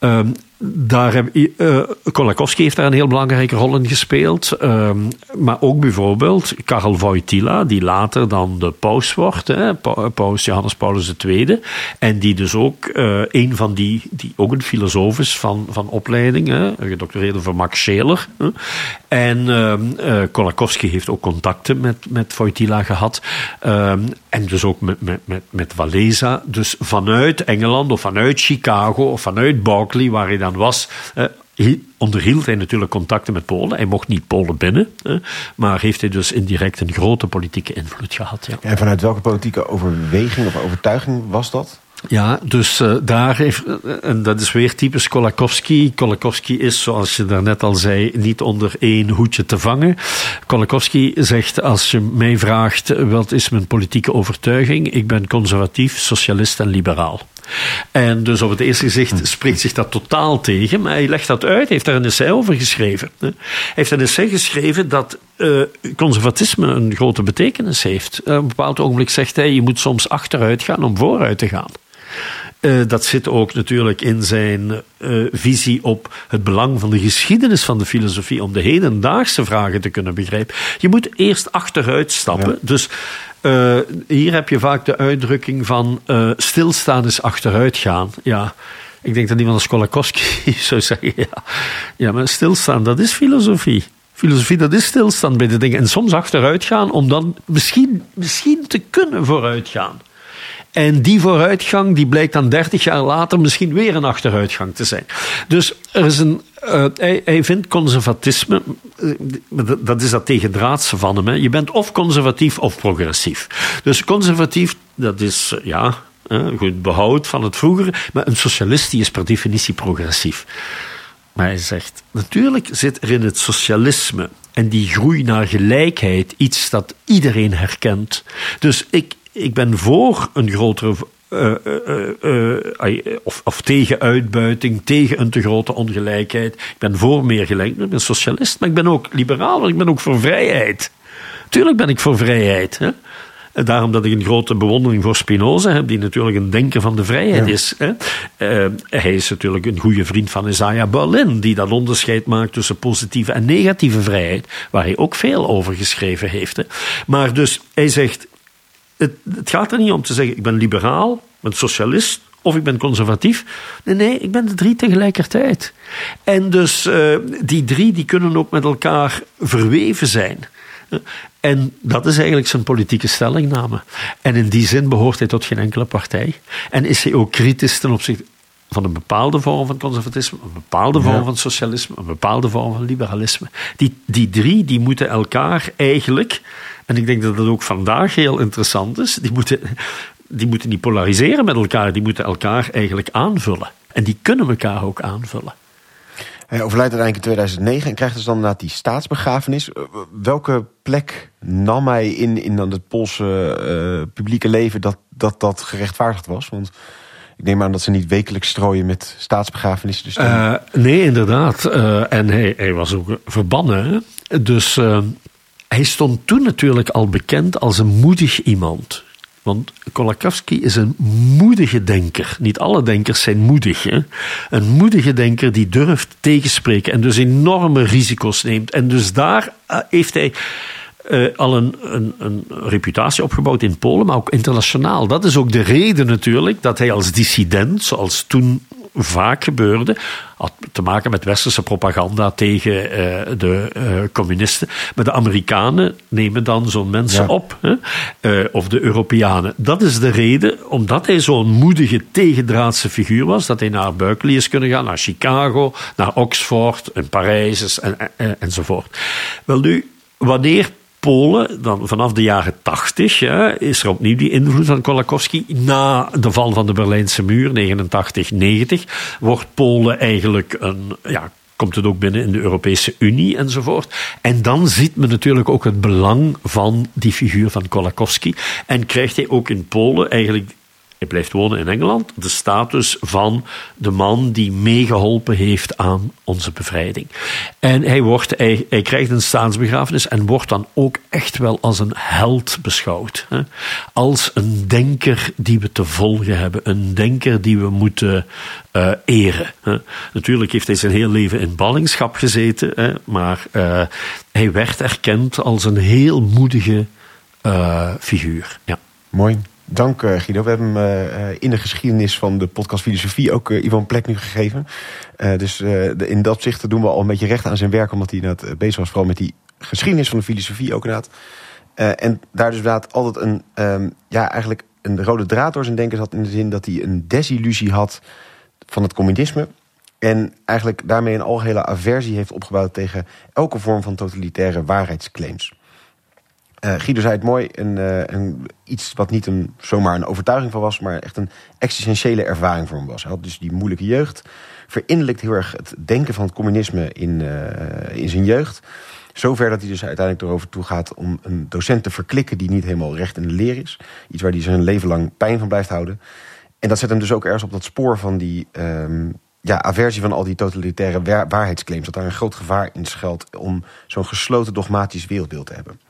Uh, daar heb, uh, Kolakowski heeft daar een heel belangrijke rol in gespeeld. Uh, maar ook bijvoorbeeld Karel Wojtyla, die later dan de paus wordt, hè, paus Johannes Paulus II. En die dus ook uh, een van die, die ook een filosoof is van, van opleiding, hè, gedoctoreerde voor Max Scheler. Hè. En uh, Kolakowski heeft ook contacten met, met Wojtyla gehad. Ehm, en dus ook met, met, met, met Walesa. Dus vanuit Engeland of vanuit Chicago of vanuit Berkeley, waar hij dan was, uh, onderhield hij natuurlijk contacten met Polen. Hij mocht niet Polen binnen, maar heeft hij dus indirect een grote politieke invloed gehad. Ja. En vanuit welke politieke overweging of overtuiging was dat? Ja, dus uh, daar heeft, en dat is weer typisch Kolakowski. Kolakowski is, zoals je daarnet al zei, niet onder één hoedje te vangen. Kolakowski zegt, als je mij vraagt, wat is mijn politieke overtuiging? Ik ben conservatief, socialist en liberaal. En dus op het eerste gezicht spreekt zich dat totaal tegen, maar hij legt dat uit, heeft daar een essay over geschreven. Hij heeft een essay geschreven dat uh, conservatisme een grote betekenis heeft. Op een bepaald ogenblik zegt hij, je moet soms achteruit gaan om vooruit te gaan. Uh, dat zit ook natuurlijk in zijn visie op het belang van de geschiedenis van de filosofie om de hedendaagse vragen te kunnen begrijpen. Je moet eerst achteruit stappen. Ja. Dus hier heb je vaak de uitdrukking van stilstaan is achteruit gaan. Ja. Ik denk dat iemand als Kolakowski zou zeggen: ja, ja, maar stilstaan, dat is filosofie. Filosofie, dat is stilstaan bij de dingen. En soms achteruit gaan om dan misschien, misschien te kunnen vooruitgaan. En die vooruitgang die blijkt dan 30 jaar later misschien weer een achteruitgang te zijn. Dus er is een, uh, hij, hij, vindt conservatisme, uh, dat is dat tegendraadse van hem. Hè. Je bent of conservatief of progressief. Dus conservatief, dat is, uh, ja, goed behoud van het vroegere. Maar een socialist die is per definitie progressief. Maar hij zegt, natuurlijk zit er in het socialisme en die groei naar gelijkheid iets dat iedereen herkent. Dus ik, ik ben voor een grotere uh, uh, uh, of, of, tegen uitbuiting, tegen een te grote ongelijkheid. Ik ben voor meer gelijkheid. Ik ben socialist, maar ik ben ook liberaal, maar ik ben ook voor vrijheid. Tuurlijk ben ik voor vrijheid. Hè? Daarom dat ik een grote bewondering voor Spinoza heb, die natuurlijk een denker van de vrijheid ja. is. Hè. Uh, hij is natuurlijk een goede vriend van Isaiah Berlin, die dat onderscheid maakt tussen positieve en negatieve vrijheid, waar hij ook veel over geschreven heeft. Hè. Maar dus, hij zegt, het, het, gaat er niet om te zeggen: ik ben liberaal, ik ben socialist of ik ben conservatief. Nee, nee, ik ben de drie tegelijkertijd. En dus uh, die drie die kunnen ook met elkaar verweven zijn. En dat is eigenlijk zijn politieke stellingname. En in die zin behoort hij tot geen enkele partij. En is hij ook kritisch ten opzichte van een bepaalde vorm van conservatisme, een bepaalde vorm ja. van socialisme, een bepaalde vorm van liberalisme. Die, die drie die moeten elkaar eigenlijk en ik denk dat dat ook vandaag heel interessant is. Die moeten, die moeten niet polariseren met elkaar, die moeten elkaar eigenlijk aanvullen. En die kunnen elkaar ook aanvullen. Hij overlijdt uiteindelijk in 2009 en krijgt dus dan inderdaad die staatsbegrafenis. Welke plek nam hij in, in dan het Poolse uh, publieke leven dat, dat dat gerechtvaardigd was? Want ik neem aan dat ze niet wekelijks strooien met staatsbegrafenissen. Dus uh, nee, inderdaad. En hij, hij was ook verbannen. Dus hij stond toen natuurlijk al bekend als een moedig iemand. Want Kolakowski is een moedige denker. Niet alle denkers zijn moedig. Hè? Een moedige denker die durft tegenspreken en dus enorme risico's neemt. En dus daar eh, heeft hij uh, al een, een, een, reputatie opgebouwd in Polen, maar ook internationaal. Dat is ook de reden natuurlijk dat hij als dissident, zoals toen vaak gebeurde, had te maken met westerse propaganda tegen uh, de uh, communisten. Maar de Amerikanen nemen dan zo'n mensen ja. op, hè? of de Europeanen. Dat is de reden, omdat hij zo'n moedige tegendraadse figuur was, dat hij naar Berkeley is kunnen gaan, naar Chicago, naar Oxford, en Parijs en, en, enzovoort. Wel nu, wanneer Polen, dan vanaf de jaren tachtig, is er opnieuw die invloed van Kolakowski. Na de val van de Berlijnse muur, 89-90, wordt Polen eigenlijk een ja, komt het ook binnen in de Europese Unie enzovoort. En dan ziet men natuurlijk ook het belang van die figuur van Kolakowski. En krijgt hij ook in Polen eigenlijk hij blijft wonen in Engeland, de status van de man die meegeholpen heeft aan onze bevrijding. En hij, wordt, hij, krijgt een staatsbegrafenis en wordt dan ook echt wel als een held beschouwd. Hè? Als een denker die we te volgen hebben, een denker die we moeten uh, eren. Hè? Natuurlijk heeft hij zijn heel leven in ballingschap gezeten, hè? maar uh, hij werd erkend als een heel moedige uh, figuur. Ja. Mooi. Dank uh, Guido. We hebben hem uh, in de geschiedenis van de podcast Filosofie ook Ivan Plek nu gegeven. dus in dat opzicht doen we al een beetje recht aan zijn werk, omdat hij inderdaad bezig was, vooral met die geschiedenis van de filosofie ook inderdaad. en daar dus inderdaad altijd een, um, ja, eigenlijk een rode draad door zijn denken zat in de zin dat hij een desillusie had van het communisme. En eigenlijk daarmee een algehele aversie heeft opgebouwd tegen elke vorm van totalitaire waarheidsclaims. Uh, Guido zei het mooi, een, uh, een, iets wat niet een, zomaar een overtuiging van was... maar echt een existentiële ervaring voor hem was. Hij had dus die moeilijke jeugd. Verinnerlijkt heel erg het denken van het communisme in, uh, in zijn jeugd. Zover dat hij dus uiteindelijk erover toe gaat om een docent te verklikken... die niet helemaal recht in de leer is. Iets waar hij zijn leven lang pijn van blijft houden. En dat zet hem dus ook ergens op dat spoor van die... Um, ja, aversie van al die totalitaire waarheidsclaims. Dat daar een groot gevaar in schuilt om zo'n gesloten dogmatisch wereldbeeld te hebben.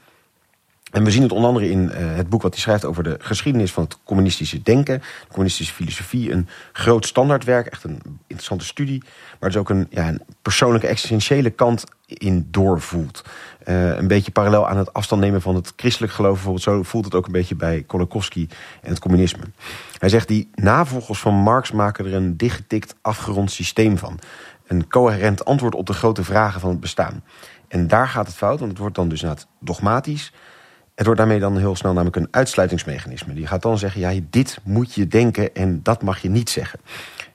En we zien het onder andere in uh, het boek wat hij schrijft over de geschiedenis van het communistische denken, de communistische filosofie. Een groot standaardwerk, echt een interessante studie, maar dus ook een, ja, een persoonlijke existentiële kant in doorvoelt. Uh, een beetje parallel aan het afstand nemen van het christelijk geloof. Bijvoorbeeld zo voelt het ook een beetje bij Kolakowski en het communisme. Hij zegt, die navolgers van Marx maken er een dichtgetikt afgerond systeem van. Een coherent antwoord op de grote vragen van het bestaan. En daar gaat het fout, want het wordt dan dus dogmatisch het wordt daarmee dan heel snel namelijk een uitsluitingsmechanisme. Die gaat dan zeggen, ja, dit moet je denken en dat mag je niet zeggen.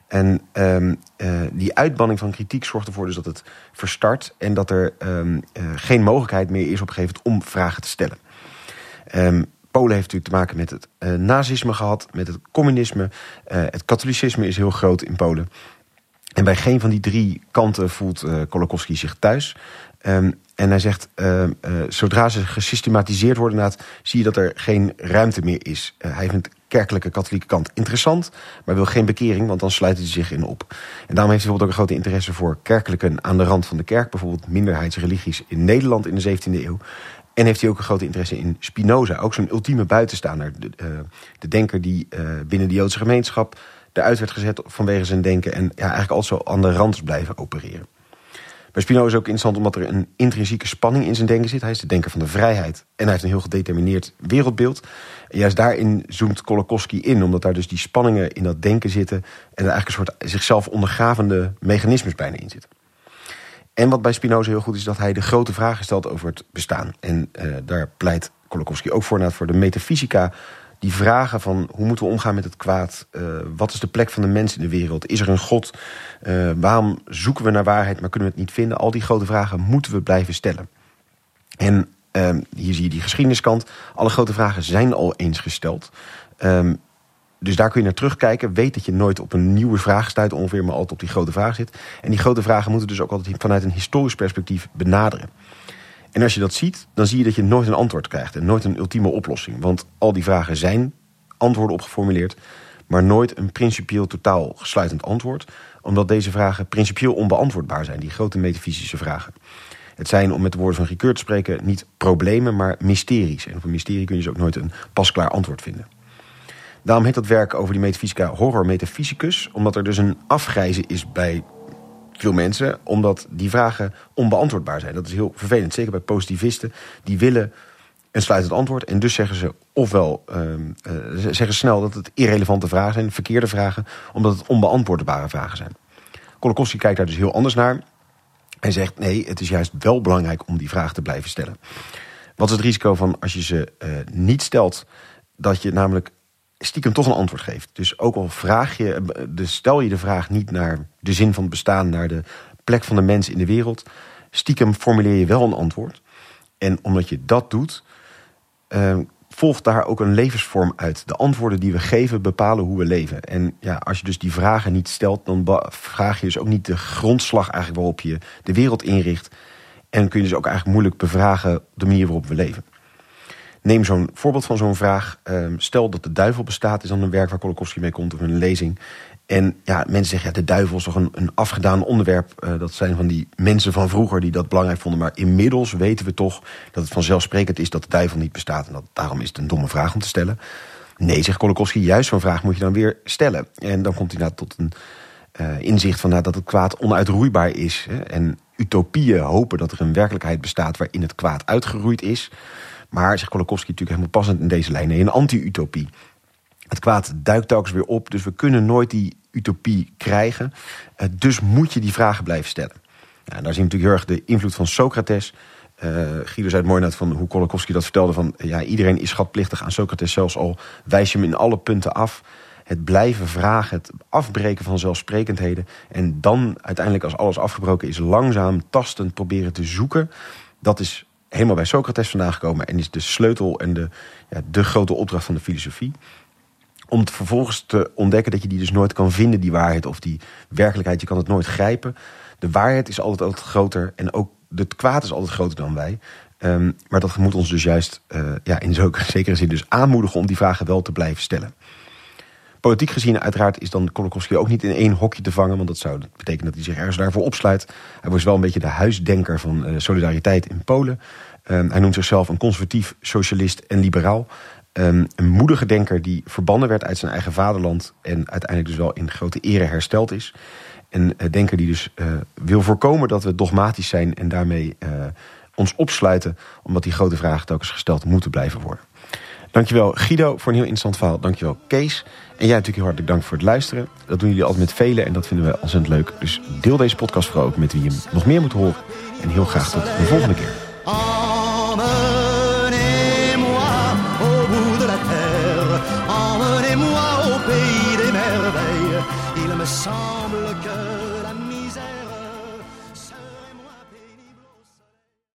En um, uh, die uitbanning van kritiek zorgt ervoor dus dat het verstart... en dat er um, uh, geen mogelijkheid meer is op om vragen te stellen. Um, Polen heeft natuurlijk te maken met het uh, nazisme gehad, met het communisme. het katholicisme is heel groot in Polen. En bij geen van die drie kanten voelt Kolakowski zich thuis. Um, en hij zegt, uh, uh, zodra ze gesystematiseerd worden, zie je dat er geen ruimte meer is. Uh, hij vindt kerkelijke katholieke kant interessant, maar wil geen bekering, want dan sluit hij zich in op. En daarom heeft hij bijvoorbeeld ook een grote interesse voor kerkelijken aan de rand van de kerk, bijvoorbeeld minderheidsreligies in Nederland in de 17e eeuw. En heeft hij ook een grote interesse in Spinoza, ook zo'n ultieme buitenstaander. De, de denker die binnen de Joodse gemeenschap eruit werd gezet vanwege zijn denken en ja, eigenlijk altijd zo aan de rand blijven opereren. Bij Spinoza is ook interessant omdat er een intrinsieke spanning in zijn denken zit. Hij is de denker van de vrijheid en hij heeft een heel gedetermineerd wereldbeeld. Juist daarin zoomt Kolakowski in, omdat daar dus die spanningen in dat denken zitten... en er eigenlijk een soort zichzelf ondergravende mechanismes bijna in zitten. En wat bij Spinoza heel goed is, dat hij de grote vragen stelt over het bestaan. En uh, daar pleit Kolakowski ook voor, voor de metafysica die vragen van hoe moeten we omgaan met het kwaad? Uh, wat is de plek van de mens in de wereld? Is er een God? Uh, waarom zoeken we naar waarheid, maar kunnen we het niet vinden? Al die grote vragen moeten we blijven stellen. En uh, hier zie je die geschiedeniskant. Alle grote vragen zijn al eens gesteld. Um, dus daar kun je naar terugkijken. Weet dat je nooit op een nieuwe vraag stuit ongeveer, maar altijd op die grote vraag zit. En die grote vragen moeten dus ook altijd vanuit een historisch perspectief benaderen. En als je dat ziet, dan zie je dat je nooit een antwoord krijgt en nooit een ultieme oplossing. Want al die vragen zijn antwoorden op geformuleerd, maar nooit een principieel totaal gesluitend antwoord, omdat deze vragen principieel onbeantwoordbaar zijn, die grote metafysische vragen. Het zijn, om met de woorden van Ricoeur te spreken, niet problemen, maar mysteries. En op een mysterie kun je dus ook nooit een pasklaar antwoord vinden. Daarom heet dat werk over die metafysica horror metafysicus, omdat er dus een afgrijzen is bij veel mensen, omdat die vragen onbeantwoordbaar zijn. Dat is heel vervelend, zeker bij positivisten. Die willen een sluitend antwoord en dus zeggen ze ofwel uh, zeggen snel dat het irrelevante vragen zijn, verkeerde vragen, omdat het onbeantwoordbare vragen zijn. Kolakowski kijkt daar dus heel anders naar. En zegt nee, het is juist wel belangrijk om die vraag te blijven stellen. Wat is het risico van als je ze uh, niet stelt, dat je namelijk stiekem toch een antwoord geeft. Dus ook al vraag je, dus stel je de vraag niet naar de zin van het bestaan, naar de plek van de mens in de wereld, stiekem formuleer je wel een antwoord. En omdat je dat doet, uh, volgt daar ook een levensvorm uit. De antwoorden die we geven bepalen hoe we leven. En ja, als je dus die vragen niet stelt, dan vraag je dus ook niet de grondslag eigenlijk waarop je de wereld inricht. En kun je dus ook eigenlijk moeilijk bevragen de manier waarop we leven. Neem zo'n voorbeeld van zo'n vraag. Ehm, stel dat de duivel bestaat, is dan een werk waar Kolakowski mee komt of een lezing. En ja, mensen zeggen, ja, de duivel is toch een, afgedaan onderwerp. Uh, dat zijn van die mensen van vroeger die dat belangrijk vonden. Maar inmiddels weten we toch dat het vanzelfsprekend is dat de duivel niet bestaat. En dat, daarom is het een domme vraag om te stellen. Nee, zegt Kolakowski, juist zo'n vraag moet je dan weer stellen. En dan komt hij nou tot een uh, inzicht van nou, dat het kwaad onuitroeibaar is. Hè, en utopieën hopen dat er een werkelijkheid bestaat waarin het kwaad uitgeroeid is. Maar, zegt Kolakowski natuurlijk helemaal passend in deze lijn, nee, een anti-utopie. Het kwaad duikt telkens weer op, dus we kunnen nooit die utopie krijgen. Uh, dus moet je die vragen blijven stellen. Daar zien we natuurlijk heel erg de invloed van Socrates. Uh, Guido zei het mooi net van hoe Kolakowski dat vertelde. Van, ja, iedereen is schatplichtig aan Socrates, zelfs al wijs je hem in alle punten af. Het blijven vragen, het afbreken van zelfsprekendheden. En dan uiteindelijk als alles afgebroken is, langzaam tastend proberen te zoeken. Dat is helemaal bij Socrates vandaan gekomen. En is de sleutel en de, ja, de grote opdracht van de filosofie om het vervolgens te ontdekken dat je die dus nooit kan vinden, die waarheid of die werkelijkheid. Je kan het nooit grijpen. De waarheid is altijd, altijd groter en ook het kwaad is altijd groter dan wij. Um, maar dat moet ons dus juist uh, ja, in zekere zin dus aanmoedigen om die vragen wel te blijven stellen. Politiek gezien uiteraard is dan Kolakowski ook niet in één hokje te vangen. Want dat zou betekenen dat hij zich ergens daarvoor opsluit. Hij was wel een beetje de huisdenker van uh, solidariteit in Polen. Um, hij noemt zichzelf een conservatief, socialist en liberaal. Um, een moedige denker die verbannen werd uit zijn eigen vaderland. En uiteindelijk dus wel in grote ere hersteld is. Een uh, denker die dus uh, wil voorkomen dat we dogmatisch zijn. En daarmee ons opsluiten. Omdat die grote vragen telkens gesteld moeten blijven worden. Dankjewel Guido voor een heel interessant verhaal. Dankjewel Kees. En jij natuurlijk heel hartelijk dank voor het luisteren. Dat doen jullie altijd met velen en dat vinden we ontzettend leuk. Dus deel deze podcast vooral ook met wie je nog meer moet horen. En heel graag tot de volgende keer.